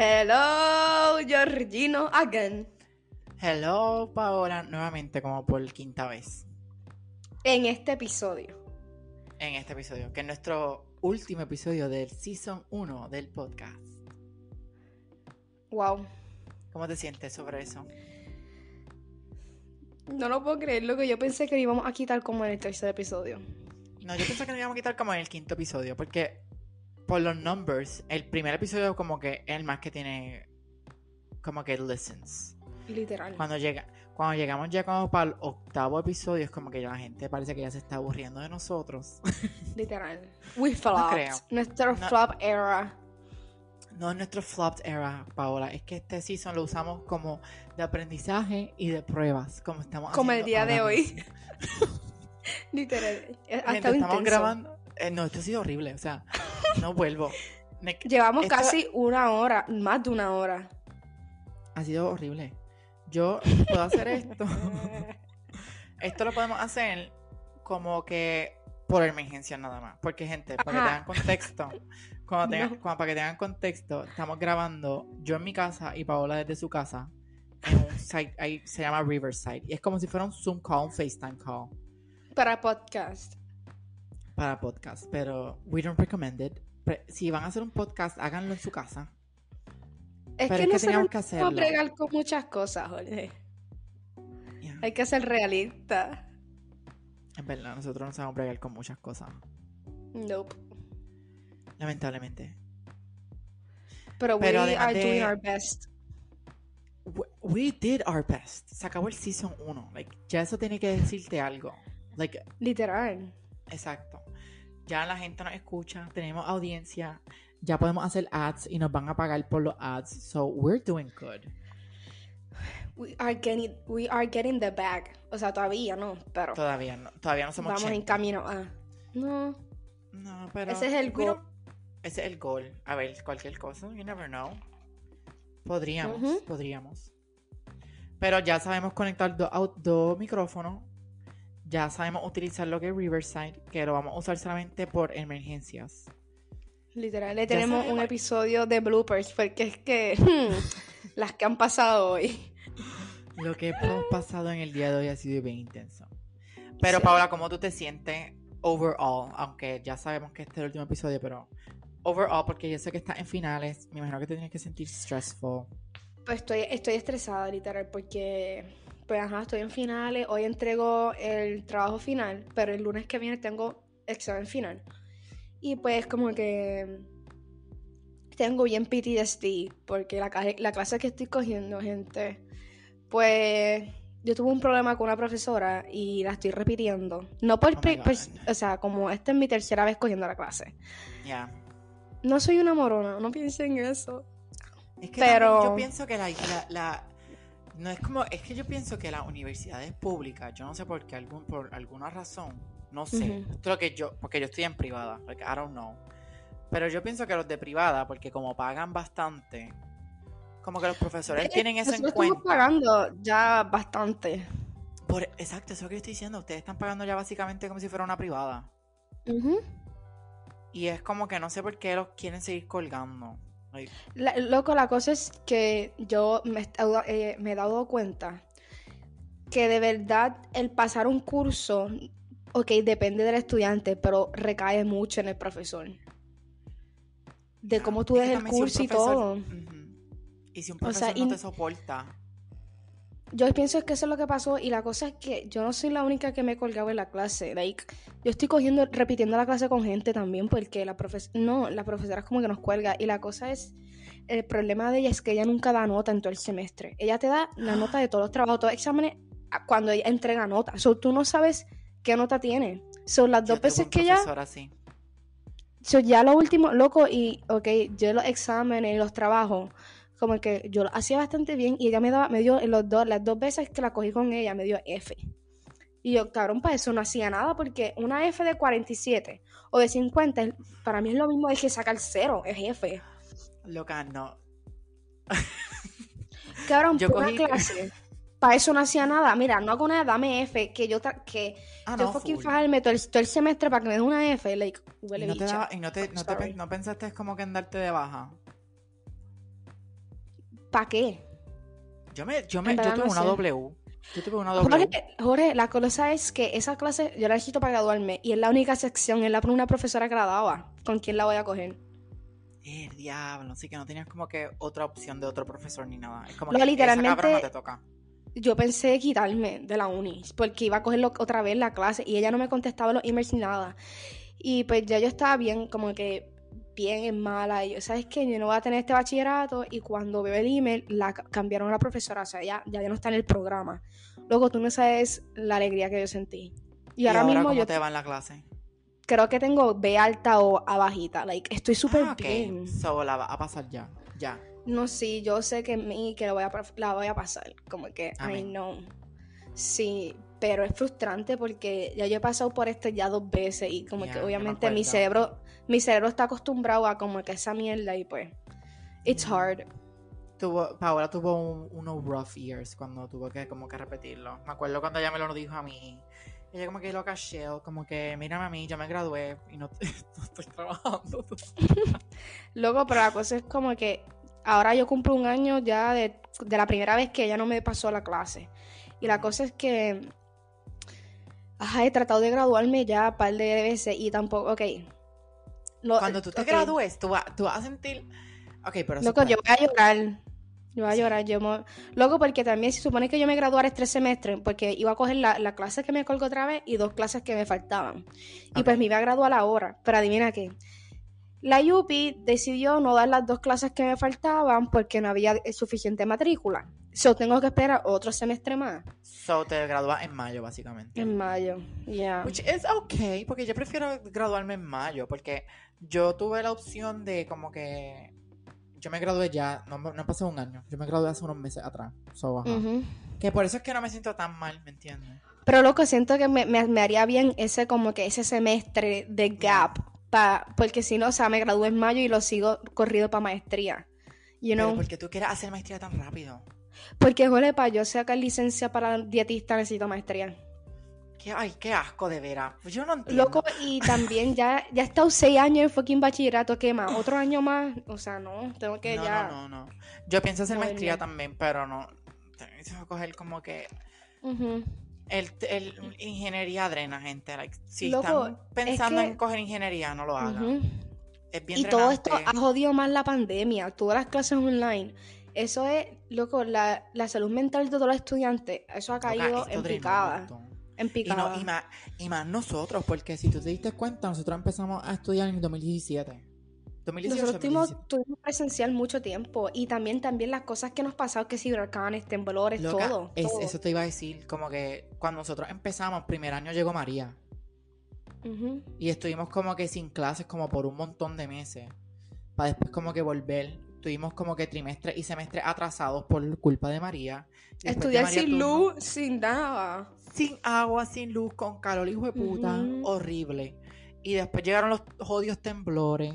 Hello, Georgino again. Hello, Paola, nuevamente como por quinta vez En este episodio. en este episodio, que es nuestro último episodio del Season 1 del podcast. Wow. ¿Cómo te sientes sobre eso? No lo puedo creer, lo que yo pensé que lo íbamos a quitar como en el tercer episodio. No, yo pensé que nos íbamos a quitar como en el quinto episodio, porque por los numbers, el primer episodio como que es el más que tiene como que listens. Literal. Cuando llega, cuando llegamos ya como para el octavo episodio, es como que ya la gente parece que ya se está aburriendo de nosotros. Literal. We flopped. creo. Nuestro No. flop era. No es nuestro flopped era, Paola, es que este season lo usamos como de aprendizaje y de pruebas, como estamos Como el día de hoy. Literal. Ha Gente, estado estamos intenso. grabando. eh, no, esto ha sido horrible, o sea, no vuelvo. Llevamos Esto- casi una hora, más de una hora. Ha sido horrible. Yo puedo hacer esto. esto lo podemos hacer como que por emergencia nada más. Porque, gente, para que tengan contexto, cuando tengan- No. cuando- para que tengan contexto, estamos grabando yo en mi casa y Paola desde su casa. En un site, ahí se llama Riverside. Y es como si fuera un Zoom call, un FaceTime call Para podcast. para podcast. Pero we don't recommend it. Si van a hacer un podcast, háganlo en su casa. Es Pero que es que no sabemos que hacerlo. bregar con muchas cosas, Jorge. Yeah. Hay que ser realista. Es verdad, nosotros no sabemos bregar con muchas cosas. Nope. Lamentablemente. Pero, Pero we are de- doing our best. We- We did our best. Se acabó el season 1. Like, ya eso tiene que decirte algo. Like, Literal. exacto. Ya la gente nos escucha, tenemos audiencia, ya podemos hacer ads y nos van a pagar por los ads. So we're doing good. We are getting, we are getting the bag. O sea, todavía no, pero Todavía no, todavía no somos vamos en 80. camino a. No. No, pero Ese es el goal. Ese es el goal. A ver, cualquier cosa, you never know. Podríamos, podríamos. Pero ya sabemos conectar dos dos micrófonos. Ya sabemos utilizar lo que es Riverside, que lo vamos a usar solamente por emergencias. Literal, le tenemos un episodio de bloopers porque es que hmm, las que han pasado hoy. Lo que hemos pasado en el día de hoy ha sido bien intenso. Pero Sí. Paola, ¿cómo tú te sientes overall? Aunque ya sabemos que este es el último episodio, pero overall, porque yo sé que estás en finales, me imagino que te tienes que sentir stressful. Pues estoy, estoy estresada, literal, porque pues ajá, estoy en finales. Hoy entrego el trabajo final, pero el lunes que viene tengo examen final. Y pues como que tengo bien PTSD, porque la, la clase que estoy cogiendo, gente, pues yo tuve un problema con una profesora y la estoy repitiendo. No por, Oh por- God. o sea, como esta es mi tercera vez cogiendo la clase. Ya. No soy una morona, no piensen en eso. Es que Pero- yo pienso que la, la, la- no es como, es que yo pienso que las universidades públicas, yo no sé por qué, algún, por alguna razón, no sé, lo que yo, porque yo estoy en privada, like, I don't know. Pero yo pienso que los de privada, porque como pagan bastante, como que los profesores tienen eso en cuenta. estamos pagando ya bastante. Por, exacto, eso es lo que yo estoy diciendo, ustedes están pagando ya básicamente como si fuera una privada. Y es como que no sé por qué los quieren seguir colgando. La- loco, la cosa es que yo me, he estado- eh, me he dado cuenta que de verdad el pasar un curso, ok, depende del estudiante, pero recae mucho en el profesor. De cómo tú des el si curso y todo. Y si un O sea, profesor no y- te soporta, Yo pienso que eso es lo que pasó y la cosa es que yo no soy la única que me he colgado en la clase. Like, yo estoy cogiendo, repitiendo la clase con gente también porque la profesora, no, la profesora es como que nos cuelga y la cosa es, el problema de ella es que ella nunca da nota en todo el semestre. Ella te da la nota de todos los trabajos, todos los exámenes a- cuando ella entrega nota. So, tú no sabes qué nota tiene. Son las yo dos veces que ella, así. so, ya lo último, loco, y ok, yo los exámenes y los trabajos, como que yo lo hacía bastante bien y ella me daba, me dio en los dos, las dos veces que la cogí con ella, me dio F. Y yo, cabrón, para eso no hacía nada, porque una F de 47 o de 50, es- para mí es lo mismo de que sacar cero, es F. Loca, no. Cabrón, Yo cogí- clase. Para eso no hacía nada. Mira, no hago nada, dame F, que yo, que Ah, yo no, fucking fajarme todo el, todo el semestre para que me den una F, like, ¿Y no te, y no, te, no, te Sorry. pen- no pensaste como que en darte de baja? ¿Para qué? Yo me, yo me, yo tuve no una sé. W. Yo tuve una W. Jorge, Jorge, la cosa es que esa clase yo la necesito para graduarme y es la única sección, es la una profesora graduada. ¿Con quién la voy a coger? Eh, diablo, sí que no tenías como que otra opción de otro profesor ni nada. Es como No, que literalmente- esa cabrona te toca. Yo pensé quitarme de la uni porque iba a cogerlo otra vez la clase y ella no me contestaba los emails ni nada. Y pues ya yo estaba bien, como que bien en mala. Y yo, ¿sabes qué? Yo no voy a tener este bachillerato. Y cuando veo el email, la ca- cambiaron a la profesora. O sea, ya, ya no está en el programa. Luego tú no sabes la alegría que yo sentí. Y ahora, mismo cómo yo te va en la clase? creo que tengo B alta o A bajita. Like, estoy súper Ah, bien. So, la va a pasar ya. Ya. No, sí, yo sé que, me, que lo voy a, la voy a pasar. Como que, I know. Sí, pero es frustrante porque ya yo he pasado por esto ya dos veces y como que obviamente mi cerebro, mi cerebro está acostumbrado a como que esa mierda y pues, it's Mm. hard. Tuvo, Paola tuvo un- unos rough years cuando tuvo que como que repetirlo. Me acuerdo cuando ella me lo dijo a mí. Ella como que lo cachó, como que mírame a mí, yo me gradué y no, no estoy trabajando. Luego, pero la cosa es como que ahora yo cumplo un año ya de, de la primera vez que ella no me pasó la clase. Y la cosa es que ajá, he tratado de graduarme ya un par de veces y tampoco, ok. Lo- Cuando tú te gradúes, tú, vas- tú vas a sentir... Ok, pero... Loco, yo voy a llorar. Yo voy a llorar. Yo mo- Loco, porque también se supone que yo me graduara tres semestres, porque iba a coger la, la clase que me colgó otra vez y dos clases que me faltaban. Y pues me iba a graduar ahora. Pero adivina qué. La UPI decidió no dar las dos clases que me faltaban porque no había suficiente matrícula. So tengo que esperar otro semestre más. So, te gradúas en mayo, básicamente. En mayo. Ya. Which is okay, porque yo prefiero graduarme en mayo, porque yo tuve la opción de como que yo me gradué ya, no, no pasó un año, yo me gradué hace unos meses atrás. So, ajá. Ujú. Que por eso es que no me siento tan mal, ¿me entiendes? Pero loco, siento que me, me- me haría bien ese como que ese semestre de gap. Pa, porque si no, o sea, me gradué en mayo y lo sigo corrido para maestría. You Pero know? porque tú quieres hacer maestría tan rápido. Porque, jole, para yo sacar licencia para dietista necesito maestría. Qué, ay, qué asco de veras. Pues yo no entiendo. Loco, y también ya, ya he estado seis años en fucking bachillerato, ¿qué más? ¿Otro año más? O sea, no, tengo que no, ya... no, no, no. Yo pienso hacer Moverme. maestría también, pero no. Tengo que coger como que el, el ingeniería drena, gente. Like, si Loco, están pensando que- en coger ingeniería, no lo hagan. Es bien Y todo esto drenante. ha jodido más la pandemia, todas las clases online. Eso es, loco, la, la salud mental de todos los estudiantes, eso ha caído esto en picada. En Y, no, y, más, y más nosotros, porque si tú te diste cuenta, nosotros empezamos a estudiar en el 2017. 2018, Nosotros tuvimos, 2017. tuvimos presencial mucho tiempo y también, también las cosas que nos pasaron, que si huracanes, temblores, Loca, todo. es- todo. eso te iba a decir, como que cuando nosotros empezamos, primer año llegó María. Y estuvimos como que sin clases como por un montón de meses. Para después como que volver. Tuvimos como que trimestres y semestres atrasados por culpa de María. De Estudiar María sin luz, sin nada. Sin agua, sin luz, con calor, hijo de puta. Horrible. Y después llegaron los jodidos temblores.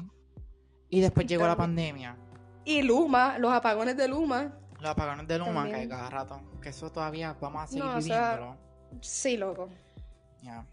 Y después llegó la pandemia. Y Luma, los apagones de Luma. Los apagones de Luma, También. que cada rato. Que eso todavía vamos a seguir No, o sea, viviéndolo. Sí, loco. Ya.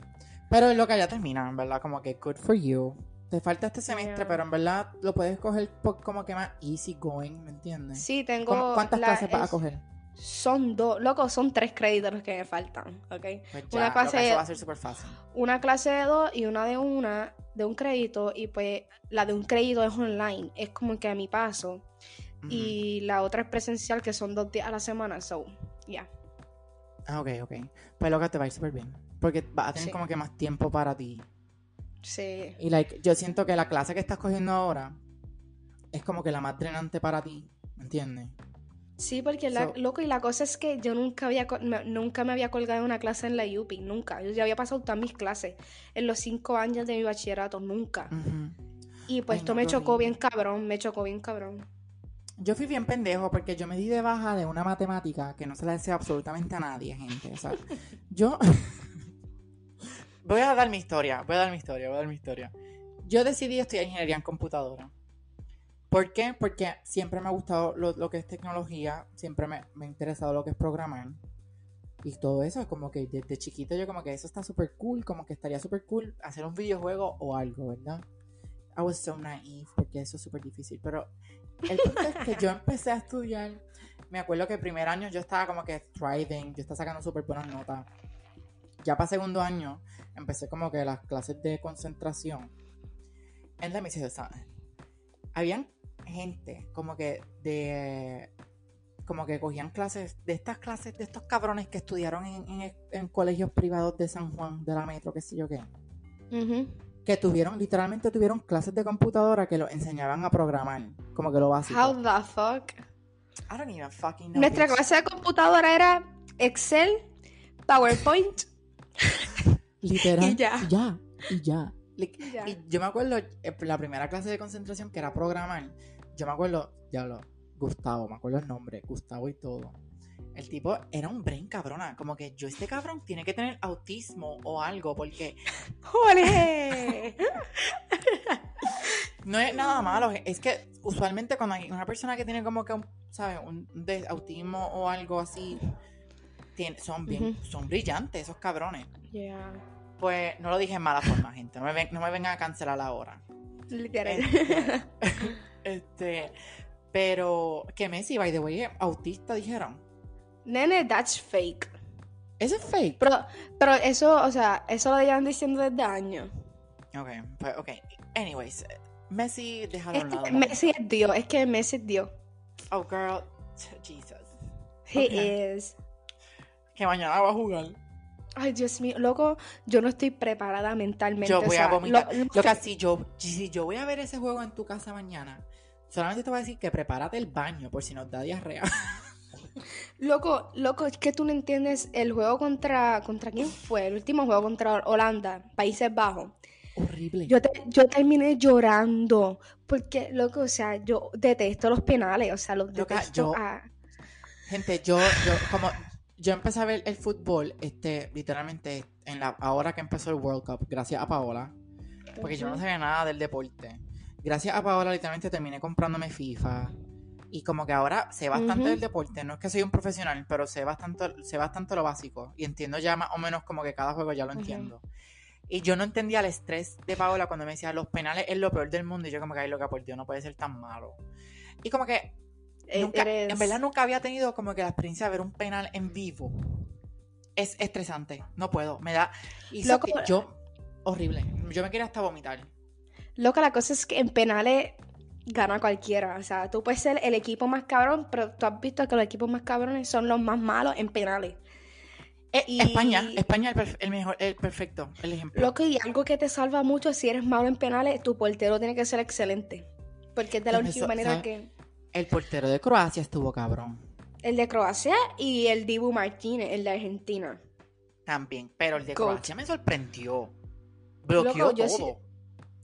Pero es lo que ya termina, en verdad, como que good for you. Te falta este semestre, Yeah. pero en verdad lo puedes coger po- como que más easy going, ¿me entiendes? Sí, tengo. ¿Cómo- ¿Cuántas la- clases vas a coger? Son dos, loco, son tres créditos los que me faltan, ¿ok? Pues una ya, clase- loca, eso va a ser súper fácil. Una clase de dos y una de una, de un crédito, y pues la de un crédito es online, es como que a mi paso, y la otra es presencial, que son dos días a la semana, so, ya. Ah, ok, ok. Pues loca, te va a ir súper bien. Porque vas a tener Sí. como que más tiempo para ti. Sí. Y like, yo siento que la clase que estás cogiendo ahora es como que la más drenante para ti, ¿me entiendes? Sí, porque la, loco, y la cosa es que yo nunca había me- nunca me había colgado una clase en la UPI, nunca. Yo ya había pasado todas mis clases en los cinco años de mi bachillerato, nunca. Y pues Ay, esto no, me chocó bien cabrón, me chocó bien cabrón. Yo fui bien pendejo porque yo me di de baja de una matemática que no se la deseo absolutamente a nadie, gente. O sea, yo. voy a dar mi historia, voy a dar mi historia, voy a dar mi historia. Yo decidí estudiar ingeniería en computadora. ¿Por qué? Porque siempre me ha gustado lo, lo que es tecnología, siempre me, me ha interesado lo que es programar. Y todo eso, como que desde chiquito yo como que eso está súper cool, como que estaría súper cool hacer un videojuego o algo, ¿verdad? I was so naive porque eso es súper difícil, pero el punto es que yo empecé a estudiar me acuerdo que el primer año yo estaba como que thriving, yo estaba sacando súper buenas notas. Ya para segundo año empecé como que las clases de concentración. En la misión habían gente como que de como que cogían clases de estas clases de estos cabrones que estudiaron en, en, colegios privados de San Juan de la metro qué sé yo qué. Que tuvieron literalmente tuvieron clases de computadora que lo enseñaban a programar como que lo básico. How the fuck I don't even fucking know nuestra clase de computadora era Excel PowerPoint literal Y ya. y ya y ya y yo me acuerdo, eh, la primera clase de concentración que era programar, yo me acuerdo, ya lo, Gustavo, me acuerdo el nombre, Gustavo y todo. El tipo era un brain cabrona, como que yo este cabrón tiene que tener autismo o algo, porque... ¡Jole! no es nada malo, es que usualmente cuando hay una persona que tiene como que, un, ¿sabes? Un de autismo o algo así, tiene, son bien, son brillantes esos cabrones. Yeah. Pues no lo dije en mala forma, gente. No me, ven, no me vengan a cancelar ahora. Literal. Este, este, pero que Messi, by the way, autista, dijeron. Nene, that's fake. ¿Eso es fake? Pero, pero eso, o sea, eso lo llevan diciendo desde años. Ok, pues, ok. Anyways, Messi, déjalo Es a un lado. que Messi es Dios, es que Messi es Dios. Oh, girl, Jesus. He is. Que mañana va a jugar. Ay, Dios mío, loco, yo no estoy preparada mentalmente. Yo o voy sea, a vomitar. lo- si yo, si yo voy a ver ese juego en tu casa mañana, solamente te voy a decir que prepárate el baño por si nos da diarrea. Loco, loco, es que tú no entiendes el juego contra. ¿Contra quién fue? El último juego contra Holanda, Países Bajos. Horrible. Yo, te- yo terminé llorando. Porque, loco, o sea, yo detesto los penales. O sea, los Loca, detesto. yo- a- Gente, yo, yo, como, yo empecé a ver el fútbol, este, literalmente, en la, ahora que empezó el World Cup, gracias a Paola, porque yo no sabía nada del deporte. Gracias a Paola, literalmente terminé comprándome FIFA. Y como que ahora sé bastante del deporte. No es que soy un profesional, pero sé bastante, sé bastante lo básico. Y entiendo ya más o menos como que cada juego ya lo entiendo. Y yo no entendía el estrés de Paola cuando me decía los penales es lo peor del mundo. Y yo como que, ay, loca, por Dios, no puede ser tan malo. Y como que Nunca- eres- En verdad nunca había tenido como que la experiencia de ver un penal en vivo. Es estresante, no puedo, me da... Y Loco. yo, horrible, yo me quería hasta vomitar. Loco, la cosa es que en penales gana cualquiera. O sea, tú puedes ser el equipo más cabrón, pero tú has visto que los equipos más cabrones son los más malos en penales. Eh, Y- España, España el, el mejor, el perfecto, el ejemplo. Loco, y algo que te salva mucho si eres malo en penales, tu portero tiene que ser excelente. Porque es de la única manera ¿sabes? que. El portero de Croacia estuvo cabrón, El de Croacia y el Dibu Martínez, el de Argentina. también, pero el de. Croacia me sorprendió. Bloqueó Loco, todo.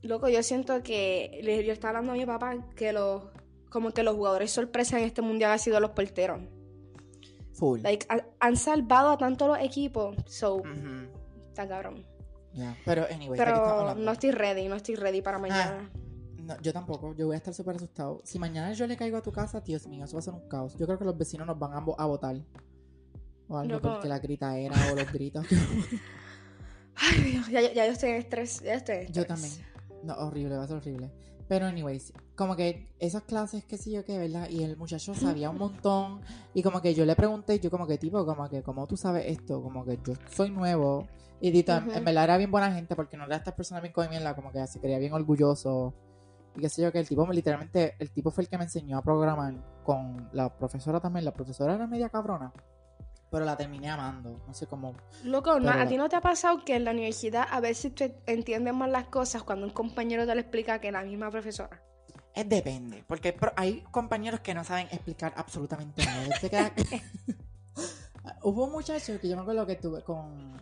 Loco, yo siento que. le- Yo estaba hablando a mi papá que los. Como que los jugadores sorpresa en este mundial han sido los porteros. Full. Like, han, han salvado a tantos los equipos. So, está cabrón. Pero, anyway, ¿de qué estamos Pero no estoy ready, no estoy ready para mañana. No, yo tampoco, yo voy a estar súper asustado. Si mañana yo le caigo a tu casa, Dios mío, eso va a ser un caos. Yo creo que los vecinos nos van a, vo- a votar. O algo, Loco. porque la grita era o los gritos. Ay, Dios, ya, ya yo estoy en estrés. Ya estoy en estrés. yo también. No, horrible, va a ser horrible. Pero, anyways, como que esas clases, qué sé yo qué, ¿verdad? Y el muchacho sabía un montón. Y como que yo le pregunté, yo como que, tipo, como que, ¿cómo tú sabes esto? Como que yo soy nuevo. Y Dito, en- Ujú. en verdad era bien buena gente porque no era estas personas bien con mierda, como que se creía bien orgulloso. Y qué sé yo, que el tipo, me- literalmente, el tipo fue el que me enseñó a programar con la profesora también. La profesora era media cabrona, pero la terminé amando. No sé cómo. Loco, ¿no- Pero- ¿a ti no te ha pasado que en la universidad a veces tú entiendes más las cosas cuando un compañero te lo explica que la misma profesora? Es depende, porque hay compañeros que no saben explicar absolutamente nada. Hubo un muchacho que yo me acuerdo que tuve con,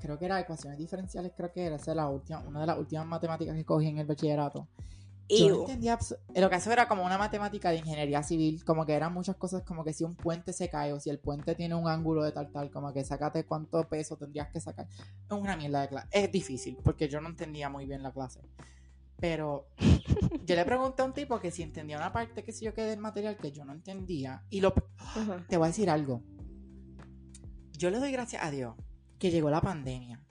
creo que era ecuaciones diferenciales, creo que era, esa la última, una de las últimas matemáticas que cogí en el bachillerato. Yo no entendía, lo que eso era como una matemática de ingeniería civil, como que eran muchas cosas como que si un puente se cae o si el puente tiene un ángulo de tal tal, como que sácate cuánto peso tendrías que sacar. Es una mierda de clase. Es difícil porque yo no entendía muy bien la clase. Pero yo le pregunté a un tipo que si entendía una parte que si yo que del material que yo no entendía y lo te voy a decir algo. Yo le doy gracias a Dios que llegó la pandemia.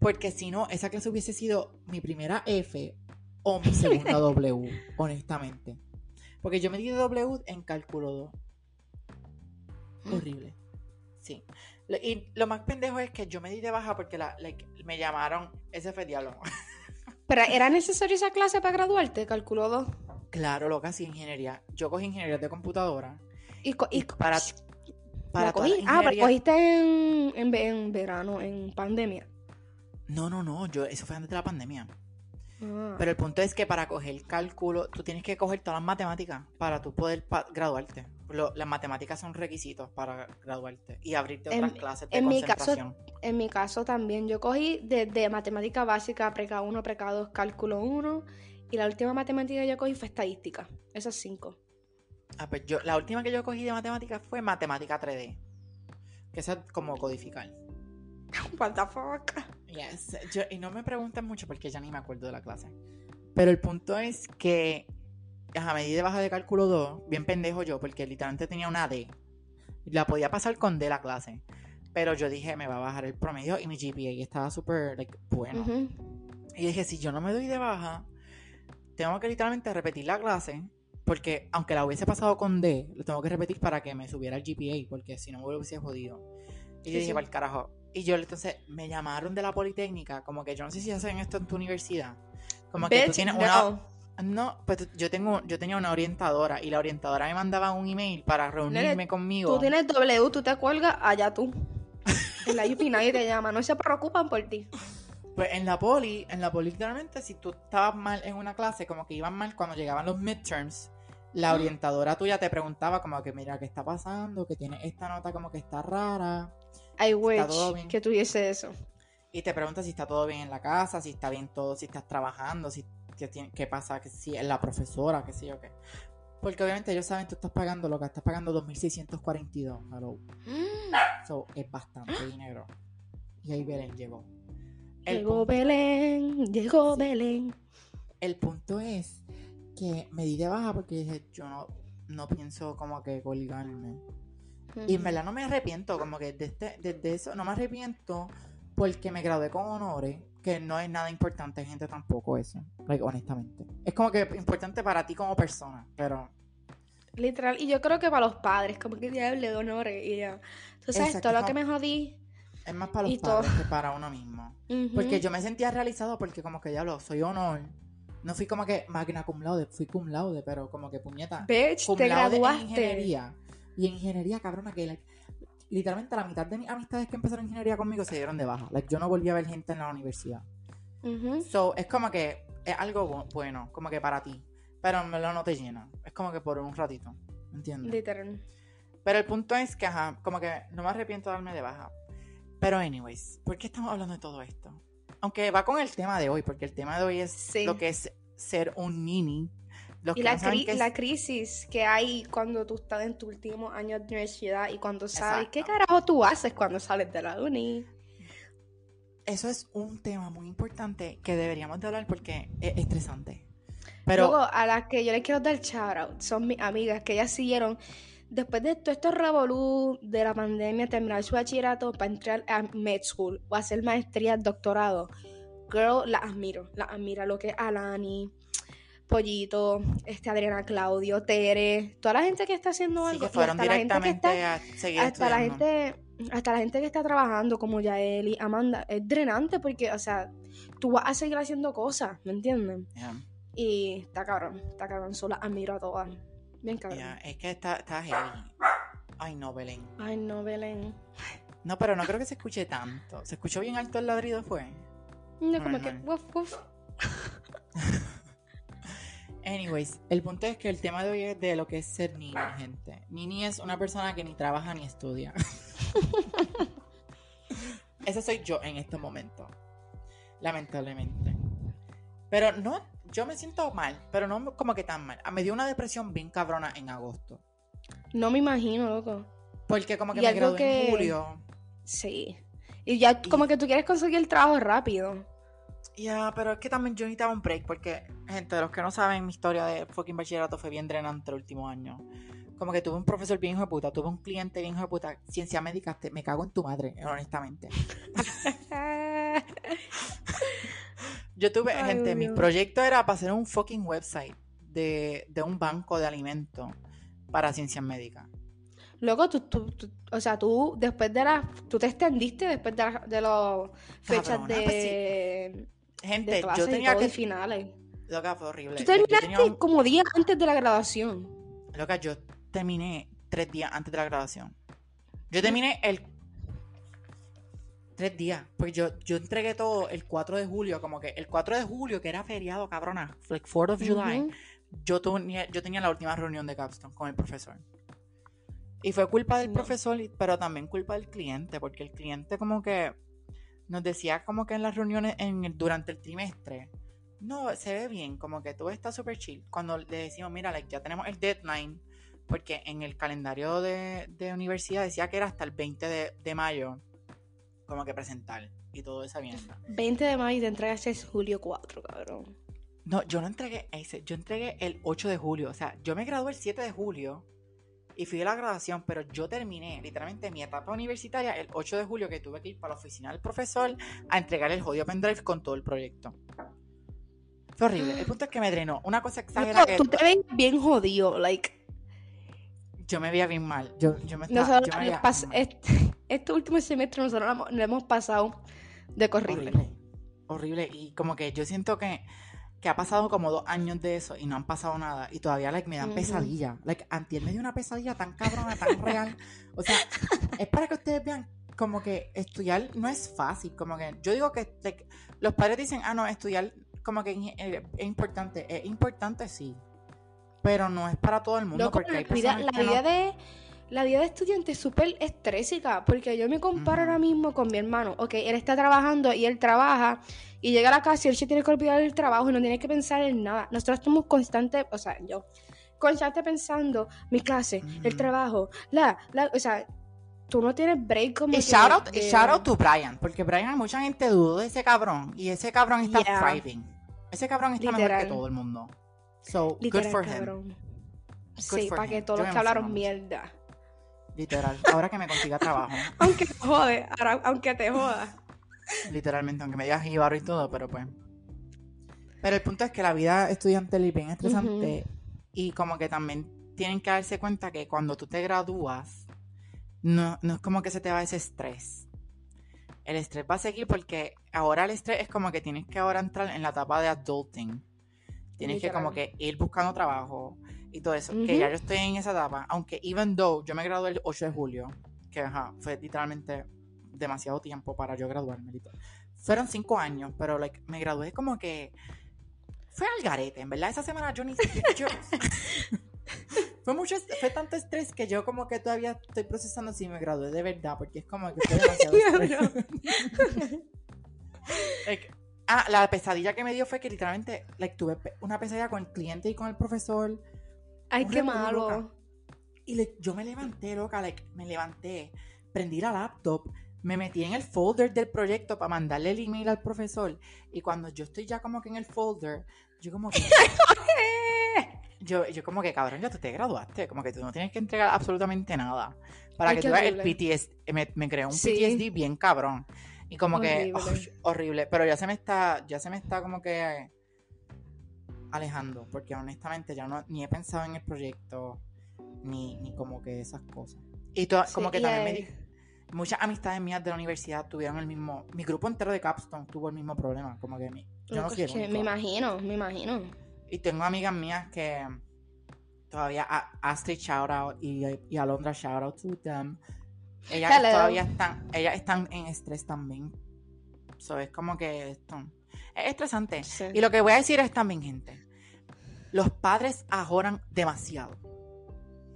Porque si no, esa clase hubiese sido mi primera F o mi segunda W, honestamente. Porque yo me di de W en cálculo 2. Horrible. Sí. Y lo más pendejo es que yo me di de baja porque la, like, me llamaron, ese fue diablo. Pero ¿era necesario esa clase para graduarte? Calculo dos. claro, loca, sí, ingeniería. Yo cogí ingeniería de computadora. Y, co- y para, para cogí. Ah, pero cogiste en, en, en verano, en pandemia. No, no, no, yo, eso fue antes de la pandemia. Ah. Pero el punto es que para coger cálculo, tú tienes que coger todas las matemáticas para tú poder pa- graduarte. Lo- las matemáticas son requisitos para graduarte y abrirte En- otras clases de en mi caso- concentración. En mi caso también, yo cogí desde matemática básica, preca 1, preca 2, cálculo 1. Y la última matemática que yo cogí fue estadística. Esas cinco. Ah, pues yo, la última que yo cogí de matemáticas fue matemática 3D. Que es como codificar. What the fuck? Yes. Yo- y no me pregunten mucho porque ya ni me acuerdo de la clase. Pero el punto es que ajá, me di de baja de cálculo 2, bien pendejo yo, porque literalmente tenía una D. La podía pasar con D la clase. Pero yo dije, me va a bajar el promedio y mi GPA estaba súper like, bueno. Ujú. Y dije, si yo no me doy de baja, tengo que literalmente repetir la clase. Porque aunque la hubiese pasado con D, lo tengo que repetir para que me subiera el GPA. Porque si no me lo hubiese jodido. Y Sí, yo dije, sí. para el carajo. Y yo entonces me llamaron de la Politécnica. Como que yo no sé si hacen esto en tu universidad. Como que tú tienes no. una. No, pues yo tengo, yo tenía una orientadora. Y la orientadora me mandaba un email para reunirme conmigo. Tú tienes W, tú te cuelgas, allá tú. En la UP nadie te llama, no se preocupan por ti. Pues en la poli, en la poli literalmente, si tú estabas mal en una clase, como que iban mal cuando llegaban los midterms, la orientadora tuya te preguntaba como que mira, ¿qué está pasando? Que tiene esta nota como que está rara. I wish que tuviese eso. Y te pregunta si está todo bien en la casa, si está bien todo, si estás trabajando, si qué, pasa, que si es la profesora, qué sé yo qué. Porque obviamente ellos saben, tú estás pagando lo que estás pagando 2.642. Hello. So, es bastante dinero. Y ahí Belén llegó. El Llegó punto- Belén, llegó Sí. Belén. El punto es que me di de baja porque dije, yo no, no pienso como que colgarme. Y en verdad no me arrepiento, como que desde, desde eso no me arrepiento porque me gradué con honores, que no es nada importante, gente, tampoco eso, like, honestamente. Es como que importante para ti como persona, pero Literal, y yo creo que para los padres, como que diable de honores y ya. Tú sabes, Exacto, todo lo que me jodí. es más para los Y todo. padres que para uno mismo. Ujú. Porque yo me sentía realizado porque como que ya lo soy honor. No fui como que magna cum laude, fui cum laude, pero como que puñeta. Bitch, cum te laude en graduaste. ingeniería. Y en ingeniería, cabrona, que like, literalmente la mitad de mis amistades que empezaron ingeniería conmigo se dieron de baja. Like, yo no volví a ver gente en la universidad. So, es como que es algo bu- bueno, como que para ti. Pero en verdad no te llena. Es como que por un ratito. ¿Entiendes? Literal. Pero el punto es que, ajá, como que no me arrepiento de darme de baja. Pero, anyways, ¿por qué estamos hablando de todo esto? Aunque va con el tema de hoy, porque el tema de hoy es Sí. lo que es ser un nini. Los Y la, no cri- la crisis que hay cuando tú estás en tu último año de universidad y cuando sabes qué carajo tú haces cuando sales de la uni. Eso es un tema muy importante que deberíamos de hablar porque es estresante. Pero Luego, a las que yo les quiero dar shout out son mis amigas que ellas siguieron después de todo esto revolú de la pandemia, terminar su bachillerato para entrar a med school o hacer maestría, doctorado. Girl, la admiro, la admiro lo que es Alani, Pollito, este Adriana Claudio, Tere, toda la gente que está haciendo sí algo que fueron hasta la gente que directamente está a seguir hasta la gente hasta la gente que está trabajando como Yael y Amanda es drenante porque o sea tú vas a seguir haciendo cosas ¿me entienden? Yeah, y está cabrón está cabrón solo las admiro a todas bien cabrón yeah, Es que está, está heavy. Ay, no, Belén. ay no Belén No, pero no creo que se escuche tanto. ¿Se escuchó bien alto el ladrido fue? no como que uf, uf. Anyways, el punto es que el tema de hoy es de lo que es ser nini, gente. Nini es una persona que ni trabaja ni estudia. Ese soy yo en este momento. Lamentablemente. Pero no, yo me siento mal, pero no como que tan mal. Ah, Me dio una depresión bien cabrona en agosto. no me imagino loco Porque como que Y me gradué que- en julio. sí y ya como que tú quieres conseguir el trabajo rápido Ya, pero es que también yo necesitaba un break porque, gente, de los que no saben, mi historia de fucking bachillerato fue bien drenante el último año. Como que tuve un profesor bien hijo de puta, tuve un cliente bien hijo de puta, ciencia médica, te- me cago en tu madre, honestamente. Yo tuve, Ay, gente, mi proyecto era para hacer un fucking website de, de un banco de alimentos para ciencias médicas. Luego, tú, tú, tú- o sea, tú después de la, tú te extendiste después de, la- de las fechas Cabrona, de, pues de Gente, clases yo y tenía que... finales. Loca, fue horrible. Tú terminaste un- como días antes de la graduación. Loca, yo terminé tres días antes de la graduación. Yo terminé el... Tres días. Porque yo, yo entregué todo el 4 de julio. Como que el 4 de julio, que era feriado, cabrona. Like 4th of July. Yo, tenía, yo tenía la última reunión de Capstone con el profesor. Y fue culpa del No. profesor, pero también culpa del cliente, porque el cliente como que nos decía como que en las reuniones en el- durante el trimestre, no, se ve bien, como que todo está súper chill. Cuando le decimos, mira, like, ya tenemos el deadline, porque en el calendario de, de universidad decía que era hasta el 20 de, de mayo, como que presentar y todo esa mierda. 20 de mayo y te entregas es julio 4, cabrón. No, yo no entregué ese, yo entregué el 8 de julio. O sea, yo me gradué el 7 de julio y fui a la graduación, pero yo terminé literalmente mi etapa universitaria el 8 de julio que tuve que ir para la oficina del profesor a entregar el jodido pendrive con todo el proyecto. Fue horrible. El punto es que me drenó. Una cosa exagerada que tú te ves bien jodido, like, yo me veía bien mal. Yo, yo me estaba, nosotros yo me veía pas- mal. este, este último semestre nosotros lo hemos, lo hemos pasado de corrible. horrible. Horrible. Y como que yo siento que, que ha pasado como dos años de eso y no han pasado nada. Y todavía like, me dan Ujú. pesadilla. Like, antier me dio una pesadilla tan cabrona, tan real. O sea, es para que ustedes vean como que estudiar no es fácil. Como que yo digo que like, los padres dicen, ah, no, estudiar como que eh, es importante. Es importante, sí. Pero no es para todo el mundo. Loco, porque hay la vida, personas la que no- vida de la vida de estudiante es súper estrésica, porque yo me comparo ahora mismo con mi hermano. Ok, él está trabajando y él trabaja y llega a la casa y él se tiene que olvidar del trabajo y no tiene que pensar en nada. Nosotros estamos constante, o sea, yo constante pensando mi clase, el trabajo, la, la, o sea, tú no tienes break como Y shout out, de- shout out to Brian, porque Brian, mucha gente dudó de ese cabrón, y ese cabrón está Yeah. thriving. Ese cabrón está mejor Literal. que todo el mundo. So, literal, good for him. Sí, para que todos Yo los que hablaron mierda. Literal. Ahora que me consiga trabajo. Aunque te jode, ahora- aunque te joda. Literalmente, aunque me digas jíbaro y todo, pero pues. Pero el punto es que la vida estudiantil es bien estresante. Y como que también tienen que darse cuenta que cuando tú te gradúas, no, no es como que se te va ese estrés. El estrés va a seguir porque ahora el estrés es como que tienes que ahora entrar en la etapa de adulting. Tienes que como que ir buscando trabajo y todo eso. Que ya yo estoy en esa etapa. Aunque even though yo me gradué el 8 de julio, que ajá, fue literalmente demasiado tiempo para yo graduarme. Fueron cinco años, pero like, me gradué como que fue al garete, en verdad. Esa semana yo ni siquiera. yo- fue mucho, fue tanto estrés que yo como que todavía estoy procesando si me gradué de verdad, porque es como que fue demasiado estrés. Ah, la pesadilla que me dio fue que literalmente like, tuve una pesadilla con el cliente y con el profesor. Ay, qué malo. loca. Y le- yo me levanté, loca, like, me levanté, prendí la laptop, me metí en el folder del proyecto para mandarle el email al profesor. Y cuando yo estoy ya como que en el folder, yo como que... yo, yo como que, cabrón, ya tú te graduaste, como que tú no tienes que entregar absolutamente nada. Para Ay, que tú veas el. PTSD, me, me creó un Sí. PTSD bien cabrón. Y como que, Horrible. oh, horrible, pero ya se me está, ya se me está como que alejando, porque honestamente ya no, ni he pensado en el proyecto, ni, ni como que esas cosas. Y to- Sí, como que también me di- muchas amistades mías de la universidad tuvieron el mismo, mi grupo entero de Capstone tuvo el mismo problema, como que mi- yo no Loco, soy es el que único. me imagino, me imagino. Y tengo amigas mías que todavía, a- Astrid shout out y, y Alondra shout out to them. Ellas Hello. todavía están, ellas están en estrés también. So, es como que esto es estresante. Sí. Y lo que voy a decir es también, gente, los padres ajoran demasiado.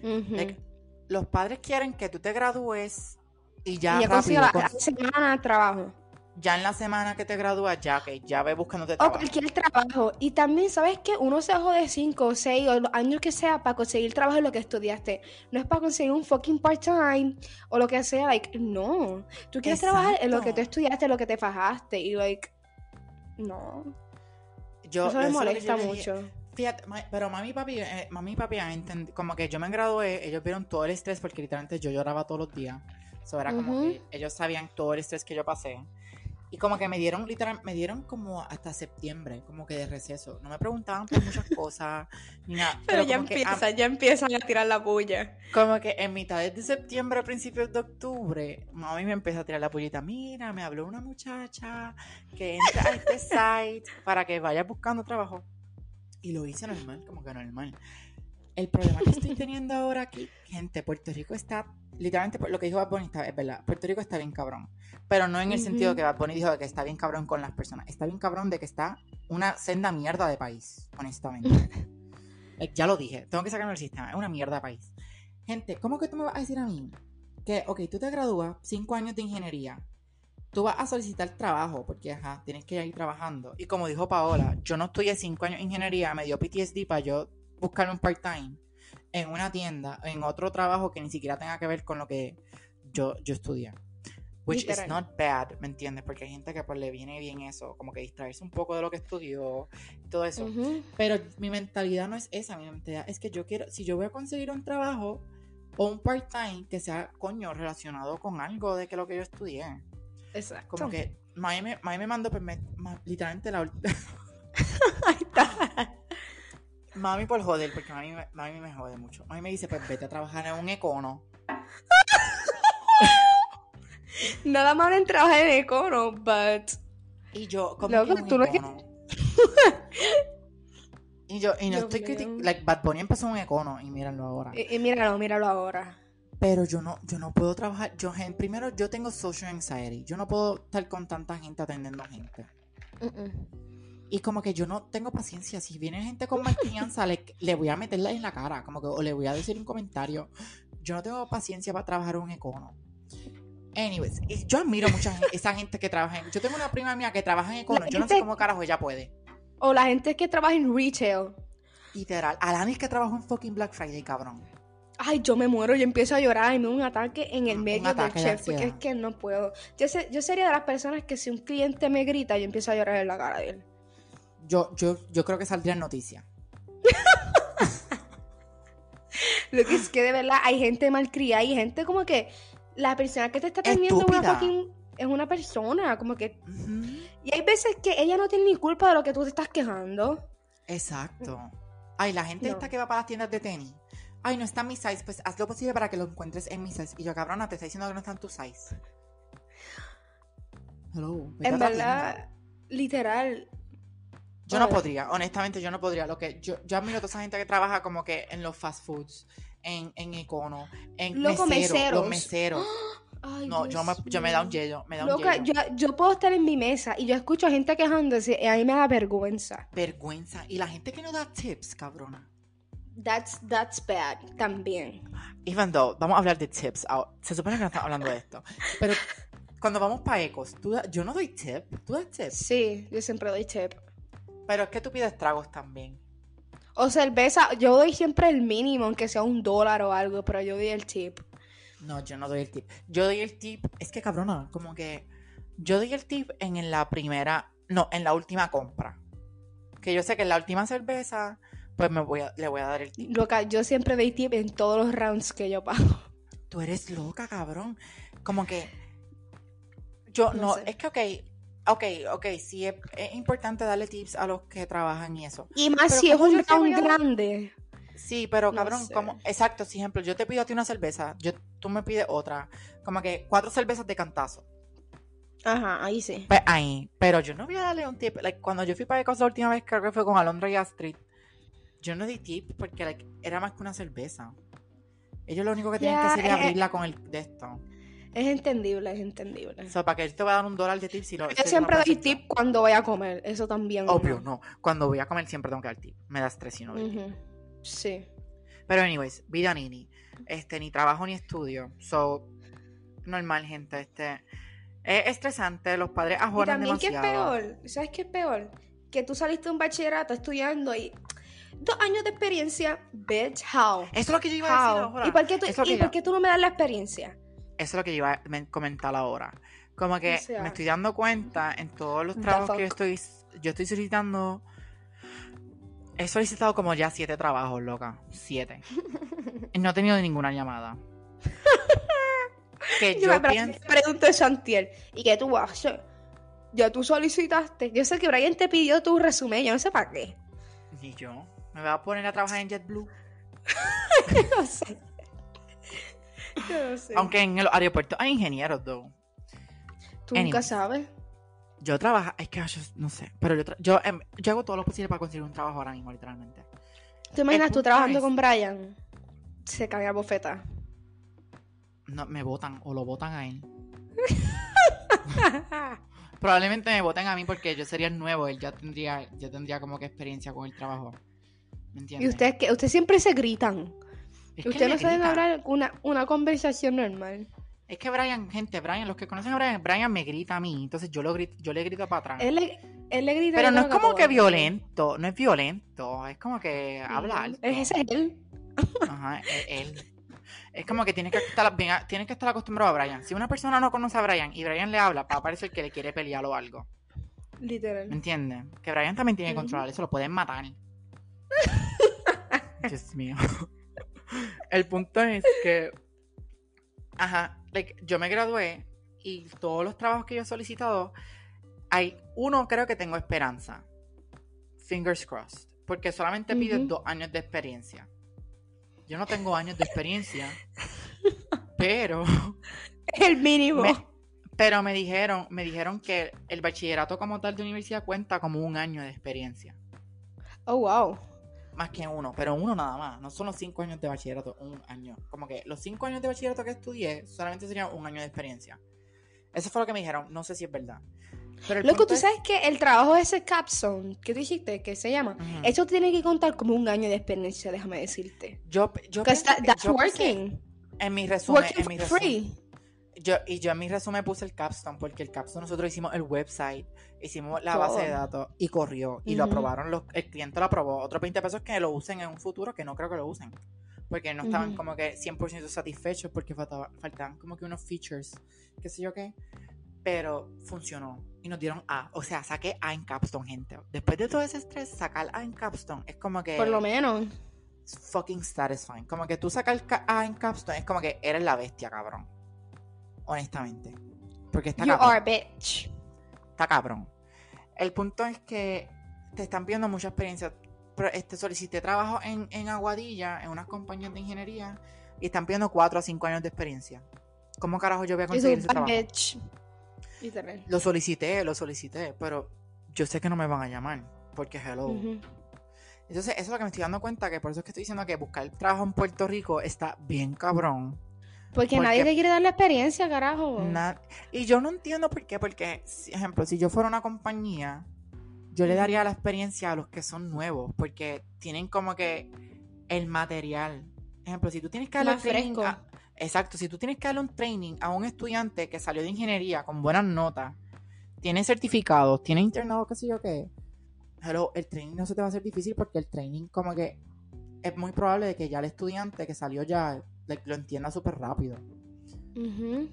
Like, los padres quieren que tú te gradúes y ya y ya rápido, la, la semana trabajo. Ya en la semana que te gradúas, ya que ya ve buscándote O trabajo. cualquier trabajo. Y también, ¿sabes qué? Uno se jode 5 o 6 o los años que sea para conseguir trabajo en lo que estudiaste. No es para conseguir un fucking part-time o lo que sea. Like, no. Tú quieres trabajar en lo que tú estudiaste, en lo que te fajaste. Y, like, no. Yo- Eso me eso que molesta yo le dije. mucho. Fíjate, pero mami y papi, eh, mami y papi como que yo me gradué, ellos vieron todo el estrés porque literalmente yo lloraba todos los días. So, era como que ellos sabían todo el estrés que yo pasé. Y como que me dieron, literal, me dieron como hasta septiembre, como que de receso. No me preguntaban por muchas cosas, ni nada. Pero, ya que empiezan, ya empiezan a tirar la puya. como que en mitad de septiembre, a principios de octubre, mami me empezó a tirar la pullita. Mira, me habló una muchacha que entra a este site para que vaya buscando trabajo. Y lo hice normal, como que normal. El problema que estoy teniendo ahora aquí, gente, Puerto Rico está, literalmente, lo que dijo Bad Bunny está, es verdad, Puerto Rico está bien cabrón. Pero no en el Ujú. sentido que Bad Bunny dijo de que está bien cabrón con las personas. Está bien cabrón de que está una senda mierda de país, honestamente. Like, ya lo dije, tengo que sacarme el sistema, es una mierda de país. Gente, ¿cómo que tú me vas a decir a mí que, ok, tú te gradúas, cinco años de ingeniería, tú vas a solicitar trabajo, porque, ajá, tienes que ir trabajando. Y como dijo Paola, yo no estudié cinco años de ingeniería, me dio PTSD para yo buscarme un part-time en una tienda, en otro trabajo que ni siquiera tenga que ver con lo que yo, yo estudié. Which Literal. is not bad, ¿me entiendes? Porque hay gente que pues le viene bien eso, como que distraerse un poco de lo que estudió todo eso. Ujú. Pero mi mentalidad no es esa, mi mentalidad es que yo quiero, si yo voy a conseguir un trabajo o un part-time que sea, coño, relacionado con algo de que lo que yo estudié. Exacto. Como que Mami me, me mandó, pues, me- literalmente la ult- Ahí está. Mami por joder, porque mami, me- mami me jode mucho. Mami me dice, pues vete a trabajar en un econo. Nada malo en trabajar en Econo, but... Y yo, como que un tú econo. y yo, y no estoy criticando, like, Bad Bunny empezó un econo, y míralo ahora. Y, y míralo, míralo ahora. Pero yo no, yo no puedo trabajar, yo, primero yo tengo social anxiety, yo no puedo estar con tanta gente atendiendo gente. Y como que yo no tengo paciencia, si viene gente con más crianza, le, le voy a meterla en la cara, como que, o le voy a decir un comentario. Yo no tengo paciencia para trabajar en un econo. Anyways, yo admiro mucha gente, esa gente que trabaja en... Yo tengo una prima mía que trabaja en econo, yo no sé cómo carajo ella puede. O la gente que trabaja en retail. Literal, Alanis que trabaja en fucking Black Friday, cabrón. Ay, yo me muero, yo empiezo a llorar y me da un ataque en el medio del ataque de chef porque es que no puedo. Yo, sé, yo sería de las personas que si un cliente me grita, yo empiezo a llorar en la cara de él. Yo, yo, yo creo que saldría en noticias. Lo que es que de verdad hay gente malcriada y gente como que la persona que te está atendiendo es una, Estúpida. fucking- es una persona, como que... Y hay veces que ella no tiene ni culpa de lo que tú te estás quejando. Exacto. Ay, la gente No. esta que va para las tiendas de tenis. Ay, no está en mi size. Pues haz lo posible para que lo encuentres en mi size. Y yo, cabrona, te está diciendo que no está en tu size. Hello. en verdad, literal. Yo no podría, honestamente, yo no podría. Lo que yo, yo admiro a toda esa gente que trabaja como que en los fast foods, en, en econo, en Loco, mesero, meseros. los meseros. Ay, No, yo me, yo me da un yello, me da un Loca, yello. yo, yo puedo estar en mi mesa y yo escucho a gente quejándose y a mí me da vergüenza. Vergüenza. Y la gente que no da tips, cabrona. That's, that's bad también. Even though, vamos a hablar de tips. Se supone que no estamos hablando de esto. Pero cuando vamos para Ecos, tú da- yo no doy tip. Tú das tips. Sí, yo siempre doy tip. Pero es que tú pides tragos también. O cerveza, yo doy siempre el mínimo, aunque sea un dólar o algo, pero yo doy el tip. No, yo no doy el tip. Yo doy el tip. Es que cabrona, como que. Yo doy el tip en, en la primera. No, en la última compra. Que yo sé que en la última cerveza, pues me voy a, le voy a dar el tip. Loca, yo siempre doy tip en todos los rounds que yo pago. Tú eres loca, cabrón. Como que. Yo No no. sé. Es que, ok. Ok, ok, sí es, es importante darle tips a los que trabajan y eso. Y más Pero si es ¿cómo un dar? grande. Sí, pero No cabrón, sé. como, exacto, si ejemplo, yo te pido a ti una cerveza, yo, tú me pides otra, como que cuatro cervezas de cantazo. Ajá, ahí sí. Pues ahí, pero yo no voy a darle un tip. Like, cuando yo fui para Ecos la última vez, creo que fue con Alondra y Astrid, yo no di tip porque like, era más que una cerveza. Ellos lo único que tienen que hacer es eh, eh. abrirla con el de esto. Es entendible, es entendible. O sea, para que él te va a dar un dólar de tip si lo Yo si siempre no doy tip cuando voy a comer, eso también. Obvio, no. Cuando voy a comer siempre tengo que dar tip. Me das tres y no doy tip. Ujú. Sí. Pero anyways, vida nini. Este, ni trabajo ni estudio. So, normal, gente. Este, es estresante. Los padres Y ajoran también, ¿qué es peor? ¿Sabes qué es peor? Que tú saliste de un bachillerato estudiando y dos años de experiencia, bitch, how? Eso es lo que yo iba a decir ahora. ¿Y por qué tú, y que por qué tú no me das la experiencia? Eso es lo que yo iba a men- comentar ahora. Como que O sea- me estoy dando cuenta en todos los trabajos que yo estoy, yo estoy solicitando. He solicitado como ya siete trabajos, loca. Siete. No he tenido ninguna llamada. que Yo, yo me pienso. pregunto Santiel, ¿y qué tú haces? Ya tú solicitaste. Yo sé que Brian te pidió tu resumen, yo no sé para qué. Ni yo. Me voy a poner a trabajar en JetBlue. no sé. No sé. Aunque en el aeropuerto hay ingenieros, though. tú nunca sabes. Yo trabajo, es que yo no sé, pero yo, em, yo hago todo lo posible para conseguir un trabajo ahora mismo, literalmente. ¿Te imaginas tú trabajando con Brian? Se cae a bofeta. No, me votan o lo votan a él. Probablemente me voten a mí porque yo sería el nuevo, él ya tendría, ya tendría como que experiencia con el trabajo. ¿Me y ustedes que ustedes siempre se gritan. Es él no me grita. hablar una, una conversación normal. Es que Brian, gente, Brian, los que conocen a Brian, Brian me grita a mí, entonces yo, lo grito, yo le grito para atrás. Él le, él le grita. Pero no es como que violento, no es violento, es como que habla alto. Ese es él. Ajá, es él. Es como que tienes que estar bien, tienes que estar acostumbrado a Brian. Si una persona no conoce a Brian y Brian le habla, va a parecer que le quiere pelear o algo. ¿Me Literal. entiendes? Que Brian también tiene que controlar eso, lo pueden matar. Dios mío. El punto es que. Ajá, like, yo me gradué y todos los trabajos que yo he solicitado, hay uno creo que tengo esperanza. Fingers crossed. Porque solamente pide dos años de experiencia. Yo no tengo años de experiencia. pero. El mínimo. Me- pero me dijeron, me dijeron que el bachillerato como tal de universidad cuenta como un año de experiencia. Oh, wow. Más que uno, pero uno nada más. No son los cinco años de bachillerato, un año. Como que los cinco años de bachillerato que estudié solamente serían un año de experiencia. Eso fue lo que me dijeron. No sé si es verdad. Pero Loco, tú es- sabes que el trabajo ese capstone que tú dijiste que se llama, Ujú. eso tiene que contar como un año de experiencia, déjame decirte. Yo, yo, pensé that- that's yo working. en mi resumen, Working en mi resumen, free. Yo, y yo en mi resumen puse el capstone porque el capstone nosotros hicimos el website, hicimos la base de datos y corrió y lo aprobaron, los, el cliente lo aprobó. Otros 20 pesos que lo usen en un futuro que no creo que lo usen. Porque no estaban como que 100% satisfechos porque faltaba, faltaban como que unos features, qué sé yo qué. Pero funcionó y nos dieron A. O sea, saqué A en Capstone, gente. Después de todo ese estrés, sacar A en Capstone es como que Por lo menos. fucking satisfying. Como que tú sacas el A en Capstone es como que eres la bestia, cabrón. Honestamente. Porque está You cabrón. are bitch. Está cabrón. El punto es que te están pidiendo mucha experiencia. Pero este, solicité trabajo en, en Aguadilla, en unas compañías de ingeniería, y están pidiendo 4 a 5 años de experiencia. ¿Cómo carajo yo voy a conseguir ese trabajo? bitch. Lo solicité, lo solicité, pero yo sé que no me van a llamar. Porque hello. Ujú. Entonces, eso es lo que me estoy dando cuenta, que por eso es que estoy diciendo que buscar trabajo en Puerto Rico está bien cabrón. Porque, Porque- nadie te quiere dar la experiencia, carajo. Na- y yo no entiendo por qué, porque, ejemplo, si yo fuera una compañía, yo le daría la experiencia a los que son nuevos, porque tienen como que el material. Ejemplo, si tú tienes que darle Más training a- exacto, si tú tienes que darle un training a un estudiante que salió de ingeniería con buenas notas, tiene certificados, tiene internado, qué sé yo qué, hello, el training no se te va a hacer difícil porque el training como que es muy probable de que ya el estudiante que salió ya like, lo entienda súper rápido. Ujú.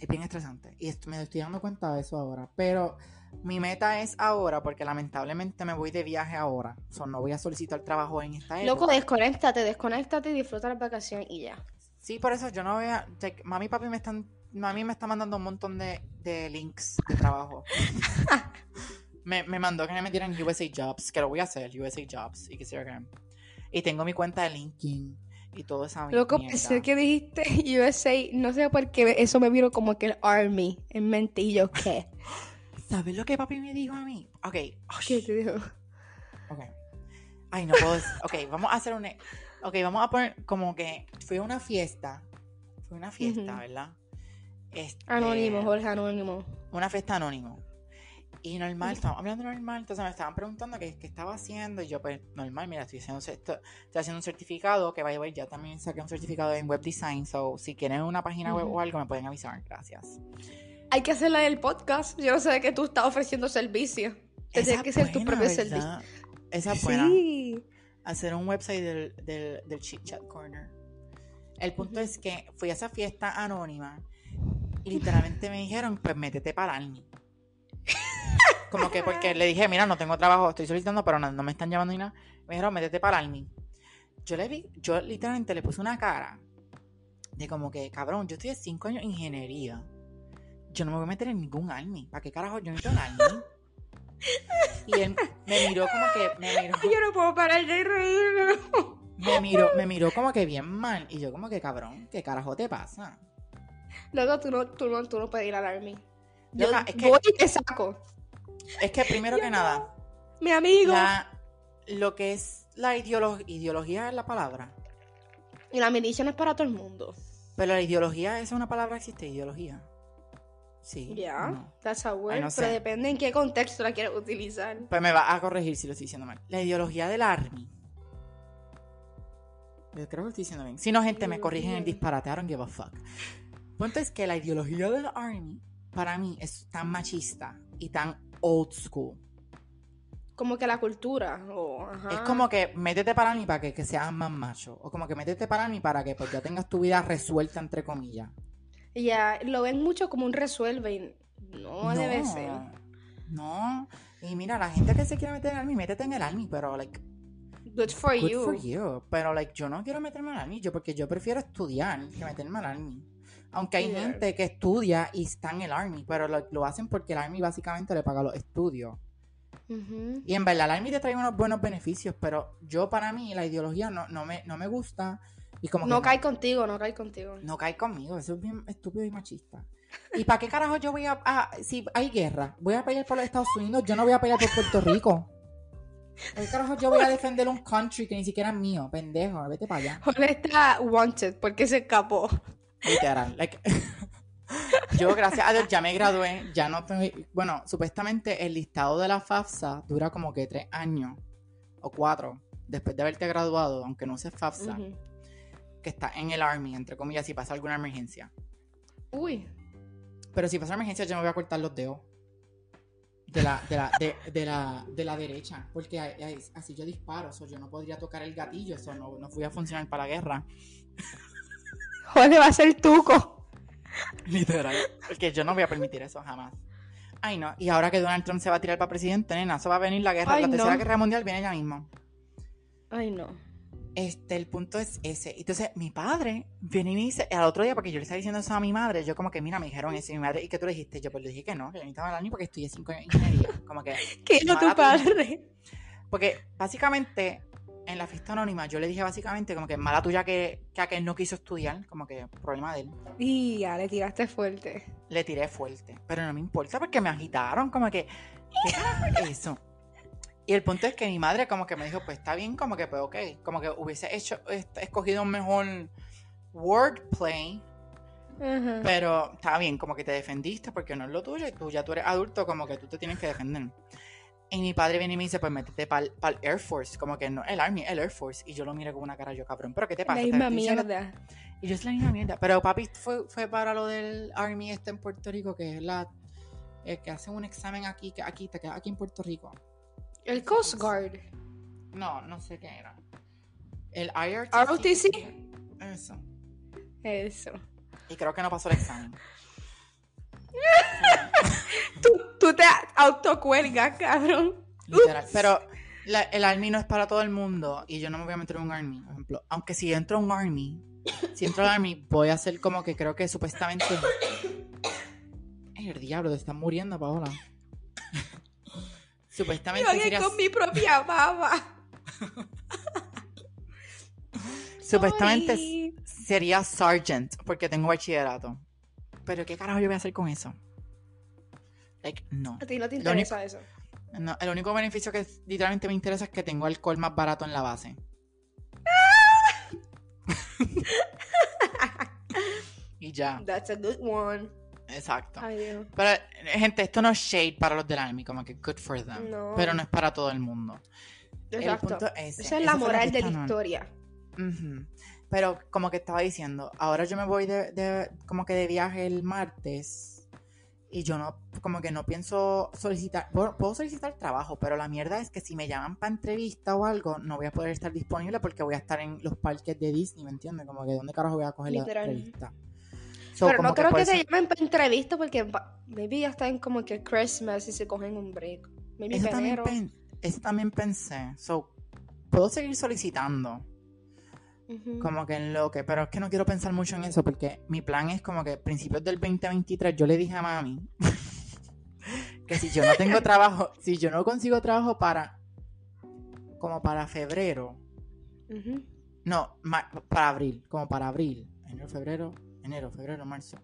Es bien estresante. Y esto- me estoy dando cuenta de eso ahora. Pero mi meta es ahora, porque lamentablemente me voy de viaje ahora. O sea, no voy a solicitar trabajo en esta época. Loco, desconéctate, desconéctate y disfruta la vacación y ya. Sí, por eso yo no voy a. like, mami y papi me están. Mami me está mandando un montón de, de links de trabajo. me, me mandó que me metieran USA Jobs, que lo voy a hacer, USA Jobs, y que qué. Y tengo mi cuenta de LinkedIn y todo esa Loco, mierda. pensé que dijiste USA, no sé por qué eso me vino como que el Army en mente y yo, ¿qué? ¿Sabes lo que papi me dijo a mí? Ok. ¿Qué te dijo? Ok. Ay, no puedo. Ok, vamos a hacer un. e- Ok, vamos a poner como que fue una fiesta. Fue una fiesta. ¿verdad? Este, Anónimo, Jorge Anónimo. Una fiesta anónimo. Y normal, estábamos hablando normal, entonces me estaban preguntando qué, qué estaba haciendo. Y yo, pues, normal, mira, estoy haciendo, esto- estoy haciendo un certificado que vaya a ver, ya también saqué un certificado en web design. So, si quieren una página web o algo, me pueden avisar. Gracias. Hay que hacerla del podcast. Yo no sé que tú estás ofreciendo servicio. Te Esa tiene que ser tu propio servicio. Esa es buena. Sí. hacer un website del, del, del Chit Chat Corner. El punto es que fui a esa fiesta anónima y literalmente me dijeron, pues métete para Army. Como que porque le dije, mira, no tengo trabajo, estoy solicitando, pero no, no me están llamando ni nada. Me dijeron, métete para el Army. Yo le vi, yo literalmente le puse una cara de como que, cabrón, yo estoy de 5 años en ingeniería. yo no me voy a meter en ningún army. ¿Para qué carajo yo necesito un army? Y él me miró como que, me miró, Yo no puedo parar de reírme. me miró, me miró como que bien mal. Y yo como que, cabrón, ¿qué carajo te pasa? Luego tú no, tú no, tú no puedes ir al army. Yo es que- voy y te saco. Es que primero que nada, Mi amigo. la- lo que es la ideolo- ideología es la palabra. Y la milicia no es para todo el mundo. Pero la ideología, ¿es una palabra que existe? Ideología. Sí. Ya, o no? that's a word. Ay, no pero sé. depende en qué contexto la quieres utilizar. Pues me va a corregir si lo estoy diciendo mal. La ideología del army. Yo creo que lo estoy diciendo bien. Si no, gente, me corrigen el Ideología. disparate. I don't give a fuck. Punto es que la ideología del army, para mí, es tan machista y tan old school. Como que la cultura. ajá. Es como que métete para mí para que, que seas más macho. O como que métete para mí para que pues, ya tengas tu vida resuelta, entre comillas. Ya, lo ven mucho como un resuelve y no, debe ser. No. Y mira, la gente que se quiere meter en el army, métete en el army, pero like, Good for good you. for you. Pero like, yo no quiero meterme en el army, yo porque yo prefiero estudiar que meterme al army. Aunque hay gente que estudia y está en el army, pero lo, lo hacen porque el army básicamente le paga los estudios. Y en verdad, el army te trae unos buenos beneficios, pero yo para mí la ideología no, no, me, no me gusta. Y como No cae contigo, no cae contigo. no cae conmigo, eso es bien estúpido y machista. ¿Y para qué carajo yo voy a, a- si hay guerra, voy a pelear por los Estados Unidos, yo no voy a pelear por Puerto Rico? ¿Para qué carajo yo voy a defender un country que ni siquiera es mío? Pendejo, vete para allá. Jorge está wanted porque se escapó. Literal. like, yo, gracias a Dios, ya me gradué, ya no estoy, bueno, supuestamente el listado de la FAFSA dura como que tres años o cuatro después de haberte graduado, aunque no seas FAFSA, que está en el Army, entre comillas, si pasa alguna emergencia. Uy. Pero si pasa emergencia, yo me voy a cortar los dedos. De la, de la, de, de la, de la derecha. Porque así yo disparo. So yo no podría tocar el gatillo. Eso no, no voy a funcionar para la guerra. Jorge va a ser tuco. Literal. Porque yo no voy a permitir eso jamás. Ay, no. Y ahora que Donald Trump se va a tirar para presidente, nena, eso va a venir la guerra. Ay, la tercera no. guerra mundial viene ya mismo. Ay, no. Este, el punto es ese. Entonces, mi padre viene y me dice, al otro día, porque yo le estaba diciendo eso a mi madre, yo como que, mira, me dijeron eso, y mi madre, ¿y qué tú le dijiste? Yo pues le dije que no, que yo necesitaba el año porque estudié cinco años de ingeniería. Como que, ¿Qué hizo tu padre? porque básicamente, en la fiesta anónima, yo le dije básicamente como que mala tuya que, que aquel no quiso estudiar, como que problema de él. Y ya le tiraste fuerte. Le tiré fuerte, pero no me importa porque me agitaron, como que, ¿qué carajo es eso? Y el punto es que mi madre como que me dijo, pues está bien, como que pues ok, como que hubiese hecho, escogido un mejor wordplay, Ajá. pero está bien, como que te defendiste porque no es lo tuyo y tú ya tú eres adulto, como que tú te tienes que defender. Y mi padre viene y me dice, pues métete para el Air Force, como que no, el Army, el Air Force. Y yo lo miré con una cara yo, cabrón, pero ¿qué te pasa? La misma mierda. y yo es la misma mierda. Pero papi fue, fue para lo del Army este en Puerto Rico, que es la. eh, que hacen un examen aquí, que aquí, te quedas aquí en Puerto Rico. El Coast Guard. No, no sé qué era. El IRTC. ROTC. Eso. Eso. Y creo que no pasó el examen. Tú, tú te autocuelgas, cabrón. Literal. Pero la- el Army no es para todo el mundo. Y yo no me voy a meter en un Army, por ejemplo. Aunque si entro a un Army, si entro al Army, voy a hacer como que creo que supuestamente. Ay, el diablo, te están muriendo, Paola. supuestamente Yo sería- con mi propia baba. Supuestamente sería sergeant, porque tengo bachillerato. Pero ¿qué carajo yo voy a hacer con eso? Like, no. A ti no te interesa eso. No, El único beneficio que literalmente me interesa es que tengo alcohol más barato en la base. y ya, That's a good one. exacto. Ay. Pero, gente, esto no es shade para los del Army, como que good for them. No. Pero no es para todo el mundo. Exacto. punto es ese. Esa es la moral de la historia. Ujú. Pero como que estaba diciendo, ahora yo me voy de, de- como que de viaje el martes y yo no, como que no pienso solicitar, puedo, puedo solicitar trabajo, pero la mierda es que si me llaman para entrevista o algo, no voy a poder estar disponible porque voy a estar en los parques de Disney, ¿me entiendes? Como que ¿dónde carajo voy a coger Literal. la entrevista? So, Pero no creo por que eso- te llamen para entrevista porque maybe ya están como que Christmas y se cogen un break. Maybe Eso también, eso también pensé. So, puedo seguir solicitando. Como que en lo que, pero es que no quiero pensar mucho en eso porque mi plan es como que principios del 2023 yo le dije a mami que si yo no tengo trabajo, si yo no consigo trabajo para como para febrero, no, para abril, como para abril, enero, febrero, enero, febrero, marzo,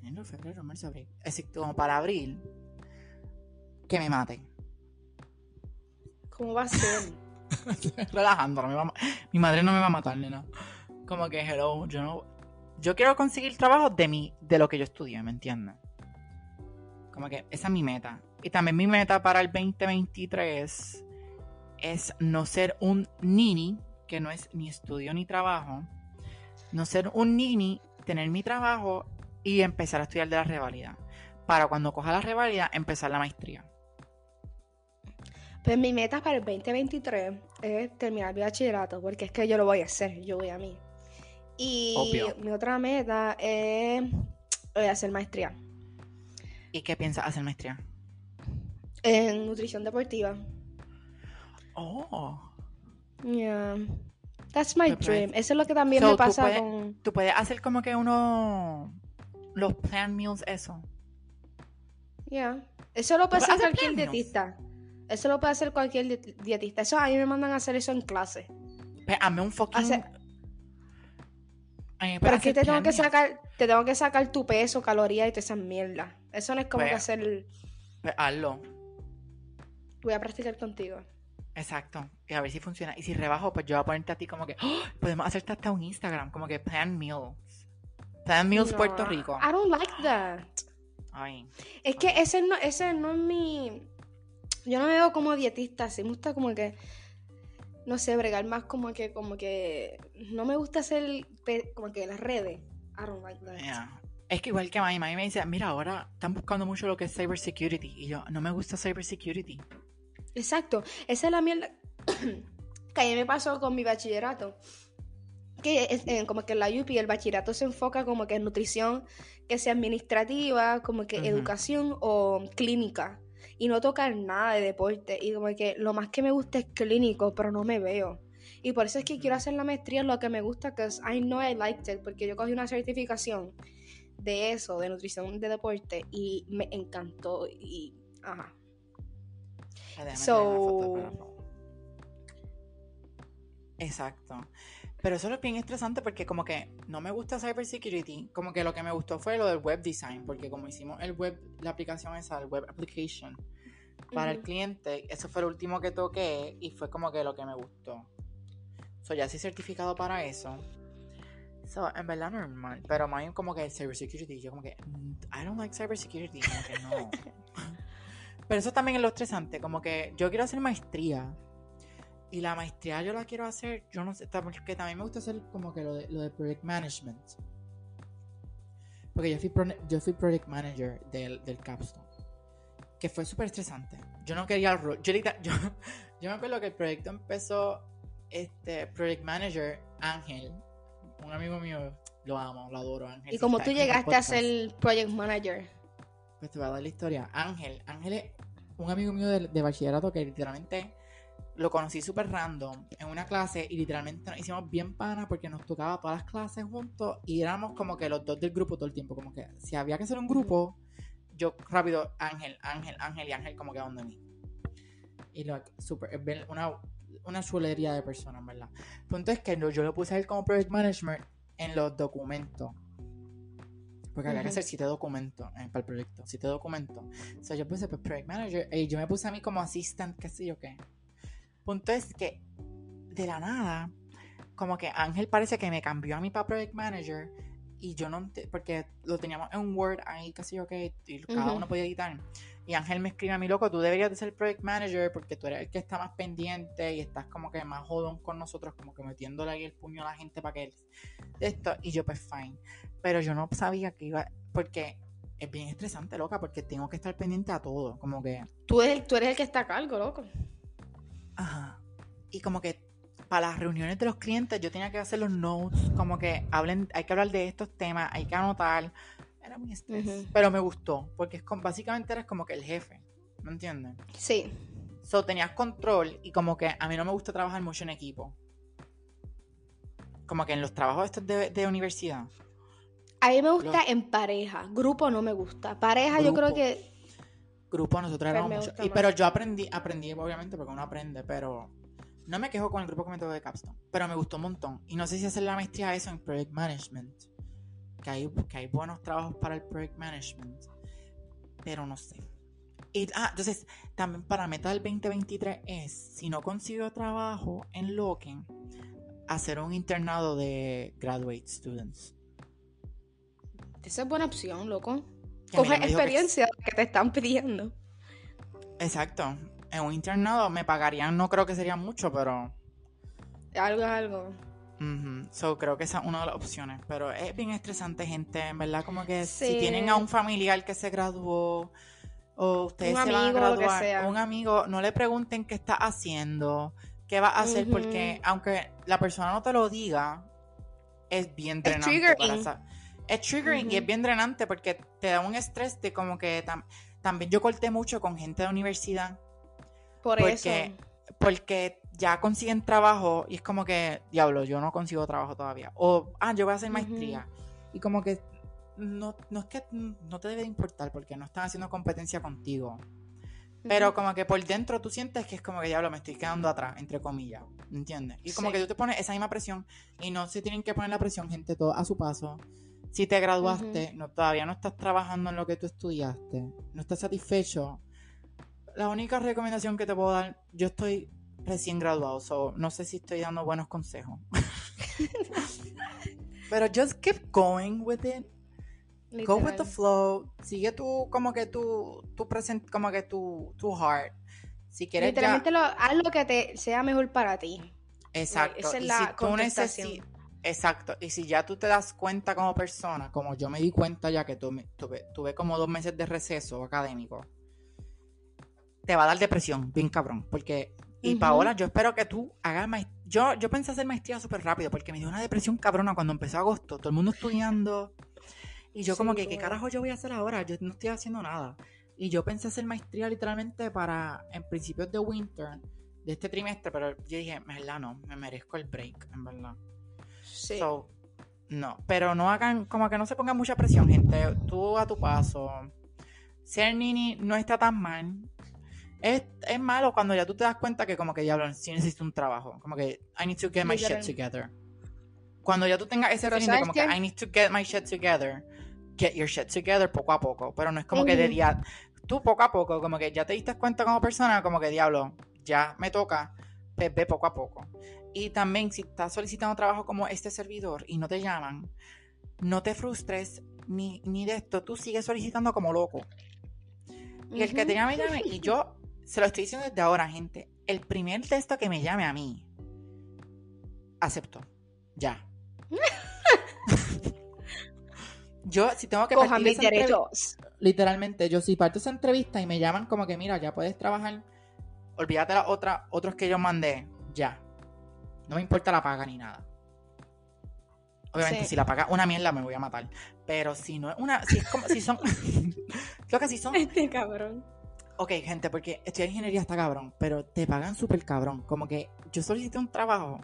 enero, febrero, marzo, abril, es decir, como para abril, que me maten. ¿Cómo va a ser? relajando, no me va a ma- mi madre no me va a matar, nena. Como que, hello, yo no... Yo quiero conseguir trabajo de mí, de lo que yo estudié, ¿me entiendes? Como que esa es mi meta. Y también mi meta para el 2023 es no ser un nini, que no es ni estudio ni trabajo. No ser un nini, tener mi trabajo y empezar a estudiar de la revalida. Para cuando coja la revalida, empezar la maestría. Pues mi meta para el 2023 es terminar mi bachillerato, porque es que yo lo voy a hacer, yo voy a mí. Y Obvio. mi otra meta es eh, hacer maestría ¿Y qué piensas hacer maestría? en nutrición deportiva. Oh. Yeah. That's my dream. Eso es lo que también So, me tú pasa puedes- con... Tú puedes hacer como que uno. Los plan meals, eso. Yeah. Eso lo puede ¿Tú hacer cualquier dietista. Eso lo puede hacer cualquier di- dietista. Eso a mí me mandan a hacer eso en clase. Pues, hazme un fucking. Hace- A mí me Pero es que te tengo que sacar, te tengo que sacar tu peso, calorías y todas esas mierdas. Eso no es como Pues- que hacer. Pues, hazlo. Voy a practicar contigo. Exacto. Y a ver si funciona. Y si rebajo, pues yo voy a ponerte a ti como que. ¡Oh! Podemos hacerte hasta un Instagram. Como que plan meals. Plan meals No, Puerto Rico. I don't like that. Ay. Es que ese no, ese no es mi. Yo no me veo como dietista, así me gusta como que. No sé, bregar más como que, como que. No me gusta hacer como que las redes. I don't like that. Yeah. Es que igual que Mami, Mami me dice, mira, ahora están buscando mucho lo que es cybersecurity. Y yo, no me gusta cybersecurity. Exacto. Esa es la mierda que a mí me pasó con mi bachillerato. Que es, eh, como que en la UPI el bachillerato se enfoca como que en nutrición, que sea administrativa, como que educación o clínica. Y no tocar nada de deporte. Y como que lo más que me gusta es clínico, pero no me veo. Y por eso es que quiero hacer la maestría en lo que me gusta, que I know I liked it, porque yo cogí una certificación de eso, de nutrición de deporte, y me encantó. Y, ajá. So- Exacto. Pero eso es bien estresante porque como que no me gusta cybersecurity, como que lo que me gustó fue lo del web design, porque como hicimos el web, la aplicación esa, el web application, para el cliente, eso fue lo último que toqué y fue como que lo que me gustó. So ya estoy certificado para eso. So, en verdad normal, pero más como que el cybersecurity, yo como que, mm, I don't like cybersecurity, como que no. pero eso también es lo estresante, como que yo quiero hacer maestría. Y la maestría yo la quiero hacer, yo no sé, porque también me gusta hacer como que lo de, lo de project management. Porque yo fui, pro- yo fui project manager del, del capstone. Que fue súper estresante. Yo no quería el rol. Yo, ahorita- yo, yo me acuerdo que el proyecto empezó, este, project manager Ángel, un amigo mío, lo amo, lo adoro, Ángel. Y como tú llegaste a ser project manager. Pues te voy a dar la historia. Ángel, Ángel es un amigo mío de, de bachillerato que literalmente lo conocí súper random en una clase y literalmente nos hicimos bien pana porque nos tocaba todas las clases juntos y éramos como que los dos del grupo todo el tiempo. Como que si había que hacer un grupo, yo rápido, Ángel, Ángel, Ángel y Ángel como que donde mí. Y lo súper, una, una chulería de personas, ¿verdad? El punto es que yo lo puse a él como project management en los documentos. Porque había que hacer siete documentos eh, para el proyecto, siete documentos. Sea, yo puse pues, project manager y yo me puse a mí como assistant, qué sé yo qué. Punto es que de la nada, como que Ángel parece que me cambió a mí para project manager y yo no, porque lo teníamos en Word ahí, qué sé yo qué, y cada uno podía editar. Y Ángel me escribe a mí, loco, tú deberías de ser project manager porque tú eres el que está más pendiente y estás como que más jodón con nosotros, como que metiéndole ahí el puño a la gente para que él... Esto, y yo pues fine. Pero yo no sabía que iba, porque es bien estresante, loca, porque tengo que estar pendiente a todo, como que... Tú eres, tú eres el que está a cargo, loco. Ajá. Y como que para las reuniones de los clientes yo tenía que hacer los notes, como que hablen, hay que hablar de estos temas, hay que anotar. Era muy estrés. Pero me gustó, porque es como- básicamente eres como que el jefe, ¿me entiendes? Sí. So tenías control y como que a mí no me gusta trabajar mucho en equipo. como que en los trabajos estos de, de universidad. A mí me gusta en pareja. Grupo no me gusta. Pareja yo creo que... Grupo nosotros éramos mucho. y- pero yo aprendí, aprendí obviamente porque uno aprende, pero no me quejo con el grupo que me tocó de Capstone, pero me gustó un montón. Y no sé si hacer la maestría eso en Project Management, que hay, que hay buenos trabajos para el Project Management, pero no sé. Y, ah, entonces, también para meta del 2023 es, si no consigo trabajo en Loken, hacer un internado de graduate students. Esa es buena opción, loco. A Coge que- experiencia que te están pidiendo. Exacto. En un internado me pagarían, no creo que sería mucho, pero... Algo, algo. Ujú, So, creo que esa es una de las opciones. Pero es bien estresante, gente. En verdad, como que si tienen a un familiar que se graduó o ustedes Un se van a amigo, lo que graduar, sea. un amigo, no le pregunten qué está haciendo, qué va a hacer, porque aunque la persona no te lo diga, es bien drenante. para Es triggering y es bien drenante porque te da un estrés de como que tam- también yo corté mucho con gente de universidad Por Porque- eso. porque ya consiguen trabajo y es como que, diablo, yo no consigo trabajo todavía. O, ah, yo voy a hacer maestría. Y como que no, no es que no te debe de importar porque no están haciendo competencia contigo. Pero Ujú. como que por dentro tú sientes que es como que, diablo, me estoy quedando atrás, entre comillas. ¿Entiendes? Y como Sí. que tú te pones esa misma presión y no se tienen que poner la presión, gente, todo a su paso. Si te graduaste, no, todavía no estás trabajando en lo que tú estudiaste, no estás satisfecho, la única recomendación que te puedo dar, yo estoy recién graduado, so no sé si estoy dando buenos consejos. Pero just keep going with it. Go with the flow. Sigue tu, como que tu, tu present, como que tu, tu heart. Si quieres ya, Literalmente lo, haz lo que te sea mejor para ti. exacto. esa es y la si tú necesi- exacto. Y si ya tú te das cuenta como persona, como yo me di cuenta ya que tuve, tuve, tuve como dos meses de receso académico, te va a dar depresión, bien cabrón. Porque, y Ujú. Paola, yo espero que tú hagas maestría. Yo, yo pensé hacer maestría súper rápido porque me dio una depresión cabrona cuando empezó agosto. Todo el mundo estudiando. Y yo como que, ¿qué carajo yo voy a hacer ahora? Yo no estoy haciendo nada. Y yo pensé hacer maestría literalmente para, en principios de winter, de este trimestre, pero yo dije, en verdad no, me merezco el break, en verdad. Sí. So, no, pero no hagan, como que no se pongan mucha presión, gente. Tú a tu paso. Ser nini no está tan mal. Es, es malo cuando ya tú te das cuenta que como que diablo, sí necesito un trabajo. Como que I need to get my shit together. Cuando ya tú tengas ese feeling de ¿sabes como que? I need to get my shit together, get your shit together poco a poco. Pero no es como que de día, tú poco a poco, como que ya te diste cuenta como persona, como que diablo, ya me toca, pues ve poco a poco. Y también si estás solicitando trabajo como este servidor y no te llaman, no te frustres ni, ni de esto, tú sigues solicitando como loco. Y el que te llame, llame. Y yo se lo estoy diciendo desde ahora, gente. El primer texto que me llame a mí, acepto. Ya. yo, si tengo que Cojan mis derechos. literalmente, yo si parto esa entrevista y me llaman como que, mira, ya puedes trabajar, olvídate las otras, otros que yo mandé, ya. No me importa la paga ni nada. Obviamente, Sí. si la paga una mierda me voy a matar. Pero si no es una, si es como, si son, creo que si son, Este cabrón. ok, gente, porque estudiar ingeniería está cabrón, pero te pagan súper cabrón. Como que yo solicité un trabajo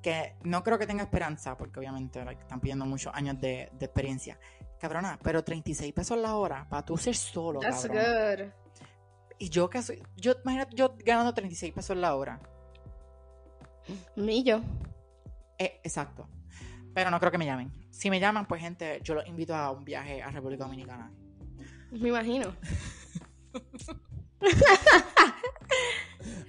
que no creo que tenga esperanza, porque obviamente like, están pidiendo muchos años de, de experiencia. Cabrona, pero 36 pesos la hora para tú ser solo, That's cabrón. good. Y yo que soy, yo, imagínate, yo ganando 36 pesos la hora. Millo. Eh, exacto. Pero no creo que me llamen. Si me llaman, pues gente, yo los invito a un viaje a República Dominicana. Me imagino.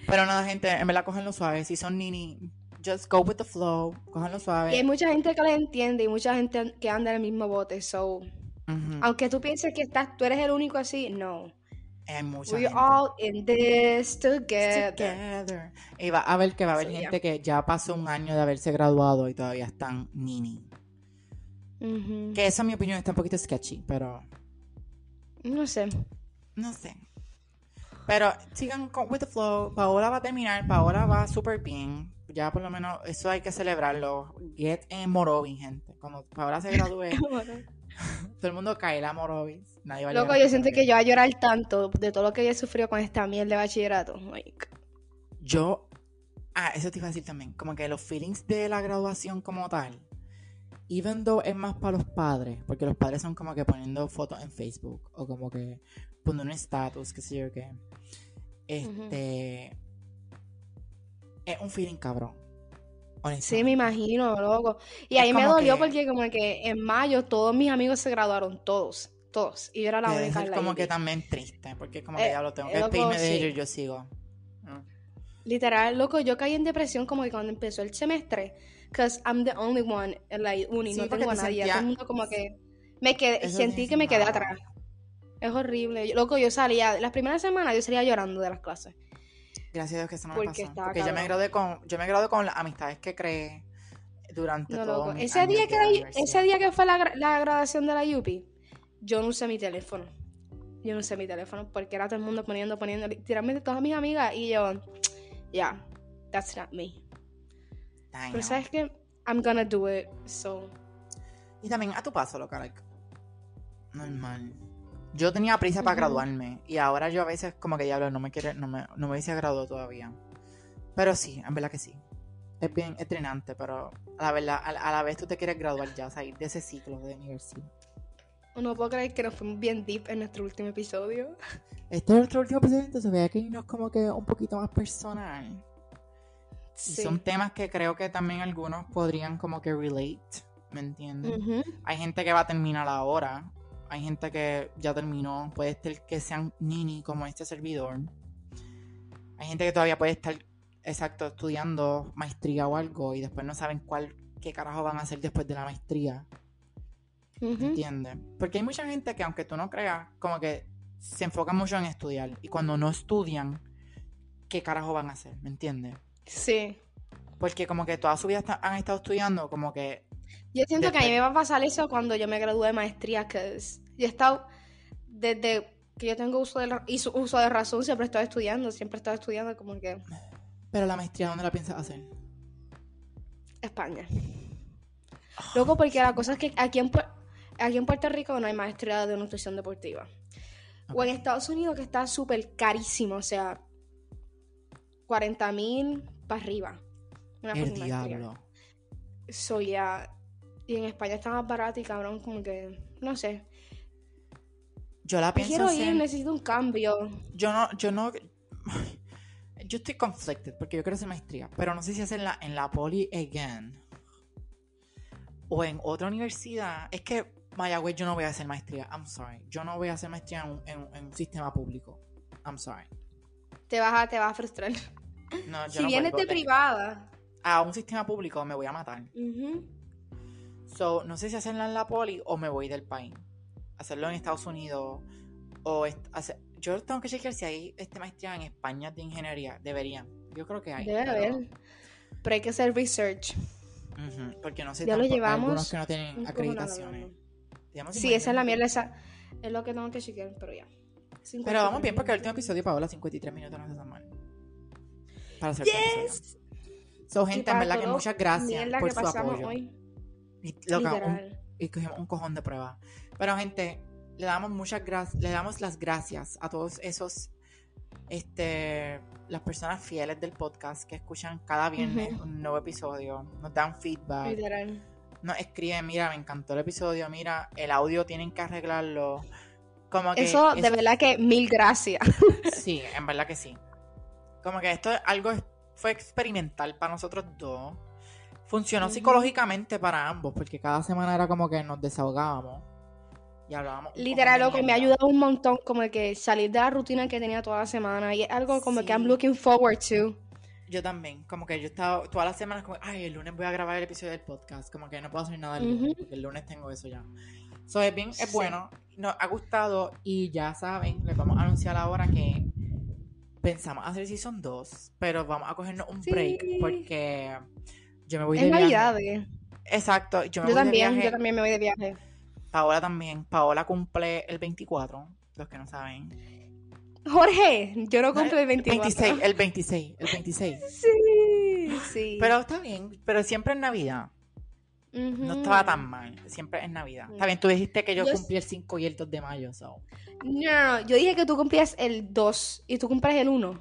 Pero nada, gente, en verdad cogenlo suave. Si son nini, just go with the flow. Cogenlo suave. Y hay mucha gente que lo entiende y mucha gente que anda en el mismo bote. So, aunque tú pienses que estás, tú eres el único así, no. Hay mucha We're gente. all in this together. Together. Y va a ver que va a haber So, yeah. gente que ya pasó un año de haberse graduado y todavía están nini. Ujú. Que esa, en mi opinión, está un poquito sketchy, pero No sé. no sé. Pero sigan con with the flow. Paola va a terminar. Paola va súper bien. Ya por lo menos eso hay que celebrarlo. Get en Morovis, gente. Cuando Paola se gradúe, todo el mundo cae a Morovis. Nadie va a Loco, yo siento que yo voy a llorar tanto de todo lo que yo he sufrido con esta mierda de bachillerato. Like, Yo Ah, eso te iba a decir también. Como que los feelings de la graduación como tal. Even though es más para los padres. Porque los padres son como que poniendo fotos en Facebook. O como que poniendo un status, qué sé yo qué. Este. Es un feeling cabrón. Sí, me imagino, loco. Y ahí me dolió porque como que en mayo todos mis amigos se graduaron, todos, todos. Y yo era la única. Es como que también triste, porque como que eh, ya lo tengo que despedirme de ellos, yo sigo. Literal, loco, yo caí en depresión como que cuando empezó el semestre, because I'm the only one en la uni, no tengo a nadie, todo el mundo como que me quedé, sentí que me quedé atrás. Es horrible. loco, yo salía, las primeras semanas yo salía llorando de las clases. Gracias a Dios que eso no me pasó. Porque yo me gradué con, yo me gradué con las amistades que creé durante todo ese día que ese día que fue la, la graduación de la UPI, yo no usé mi teléfono. Yo no usé mi teléfono porque era todo el mundo poniendo, poniendo, literalmente todas mis amigas y yo, yeah, that's not me. Pero sabes que I'm gonna do it, so. Y también a tu paso, loca, like, normal. Yo tenía prisa para graduarme y ahora yo a veces como que diablo no me quiere, no me, no me hubiese graduado todavía. Pero sí, en verdad que sí. Es bien estrenante, pero a la verdad, a, la vez tú te quieres graduar ya, salir de ese ciclo de universidad. No puedo creer que nos fuimos bien deep en nuestro último episodio. Este es nuestro último episodio, entonces vea que es como que un poquito más personal. Sí. son temas que creo que también algunos podrían como que relate, ¿me entiendes? Hay gente que va a terminar ahora hay gente que ya terminó, puede ser que sean nini como este servidor. Hay gente que todavía puede estar, exacto, estudiando maestría o algo y después no saben cuál, qué carajo van a hacer después de la maestría. ¿Me ¿Entiendes? Porque hay mucha gente que aunque tú no creas, como que se enfoca mucho en estudiar y cuando no estudian, ¿qué carajo van a hacer? ¿Me entiendes? Sí. Porque como que toda su vida han estado estudiando, como que... Yo siento que a mí me va a pasar eso cuando yo me gradúe de maestría, que es yo he estado, desde que yo tengo uso de, uso de razón, siempre he estado estudiando, siempre he estado estudiando como que... Pero la maestría, ¿dónde la piensas hacer? España. Luego, porque la cosa es que aquí en, aquí en Puerto Rico no hay maestría de nutrición deportiva. O en Estados Unidos que está súper carísimo, o sea, 40 mil para arriba. Una El diablo. Soy ya... Y en España está más barato y cabrón, como que, no sé. Yo la pienso Quiero ir, necesito un cambio. Yo no, yo no... Yo estoy conflicted porque yo quiero hacer maestría, pero no sé si hacerla en la Poli again o en otra universidad. Es que Mayagüez yo no voy a hacer maestría. I'm sorry. Yo no voy a hacer maestría en, un sistema público. I'm sorry. Te vas a, te vas a frustrar. No, yo si vienes de privada. A un sistema público me voy a matar. So, no sé si hacerla en la poli o me voy del país hacerlo en Estados Unidos o yo tengo que chequear si hay este maestría en España de ingeniería. Deberían. Yo creo que hay. Debe haber. Pero hay que hacer research. porque no sé. Ya lo llevamos. Algunos que no tienen acreditaciones. Sí, esa es la mierda. Esa es lo que tengo que chequear, pero ya. Pero vamos bien porque el último episodio pagó las 53 minutos, no está mal. Para hacer yes. So, gente, en verdad que muchas gracias por su apoyo. Hoy. Y, y cogimos un cojón de pruebas. Pero gente, le damos muchas gracias, le damos las gracias a todos esos este las personas fieles del podcast que escuchan cada viernes un nuevo episodio, nos dan feedback. Nos escriben, mira, me encantó el episodio, mira, el audio tienen que arreglarlo. Como que eso, de verdad que mil gracias. Sí, en verdad que sí. Como que esto es algo fue experimental para nosotros dos. Funcionó psicológicamente para ambos, porque cada semana era como que nos desahogábamos y hablábamos. Literal, lo que me ha ayudado un montón, como que salir de la rutina que tenía toda la semana. Y es algo como que I'm looking forward to. Yo también, como que yo he estado todas las semanas como, ay, el lunes voy a grabar el episodio del podcast, como que no puedo hacer nada el lunes, porque el lunes tengo eso ya. So, es bien, es bueno, nos ha gustado y ya saben, les vamos a anunciar ahora que pensamos hacer season 2, pero vamos a cogernos un break porque yo me voy de viaje. Exacto. Yo, también, yo también me voy de viaje. Paola también. Paola cumple el 24, los que no saben. Jorge, yo no cumple el 24. 26, el 26, el 26. Sí, sí. Pero está bien, pero siempre en Navidad. No estaba tan mal, siempre en Navidad. Está bien, tú dijiste que yo, cumplí el 5 y el 2 de mayo, so. No, no, no, yo dije que tú cumplías el 2 y tú cumples el 1.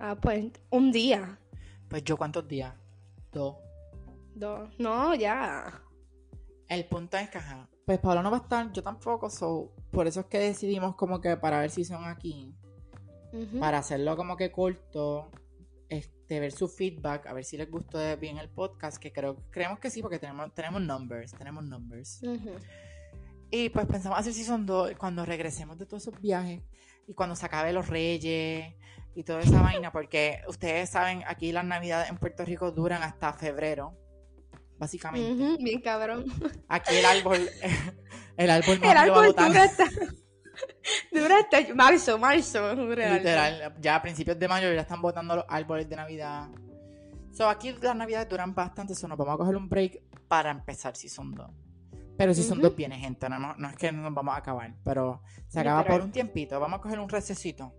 Ah, pues un día. Pues yo, ¿cuántos días? Dos. Dos. No, ya. El punto es que, ajá, pues Pablo no va a estar, yo tampoco, so, por eso es que decidimos como que para ver si son aquí, para hacerlo como que corto, este, ver su feedback, a ver si les gustó bien el podcast, que creo, creemos que sí, porque tenemos, tenemos numbers, tenemos numbers. Y pues pensamos hacer season 2 cuando regresemos de todos esos viajes y cuando se acabe los reyes y toda esa vaina, porque ustedes saben, aquí las navidades en Puerto Rico duran hasta febrero, básicamente. Bien cabrón. Aquí el árbol, el árbol no El lo va a árbol dura hasta. dura hasta marzo, marzo. Literal, ya a principios de mayo ya están botando los árboles de Navidad. So, aquí las Navidades duran bastante, so nos vamos a coger un break para empezar Season 2. Pero Season Ujú. 2 viene, gente, no, no- no es que nos vamos a acabar, pero se acaba Literal. por un tiempito, vamos a coger un recesito.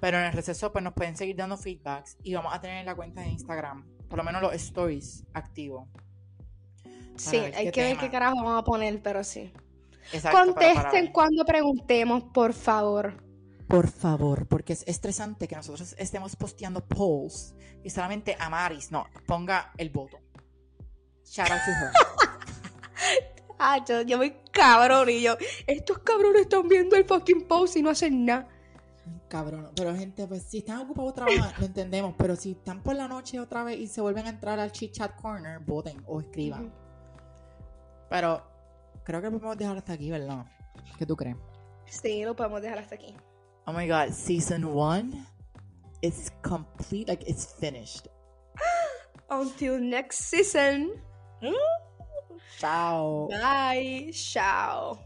Pero en el receso pues nos pueden seguir dando feedbacks y vamos a tener la cuenta de Instagram, por lo menos los stories activos. Sí, hay que ver qué carajo vamos a poner, pero sí. Exacto, Contesten cuando preguntemos, por favor. Por favor, porque es estresante que nosotros estemos posteando polls y solamente Amaris, no, ponga el voto. Shout out to her. Ah, yo, yo voy cabrón y yo. Estos cabrones están viendo el fucking post y no hacen nada. Cabrón, pero gente, pues si están ocupados trabajando, lo entendemos, pero si están por la noche otra vez y se vuelven a entrar al chit chat corner, voten o escriban. Pero creo que podemos dejar hasta aquí, ¿verdad? ¿Qué tú crees? Sí, lo podemos dejar hasta aquí. Oh my god, season one is complete, like it's finished. Until next season. Chao. Bye. Ciao.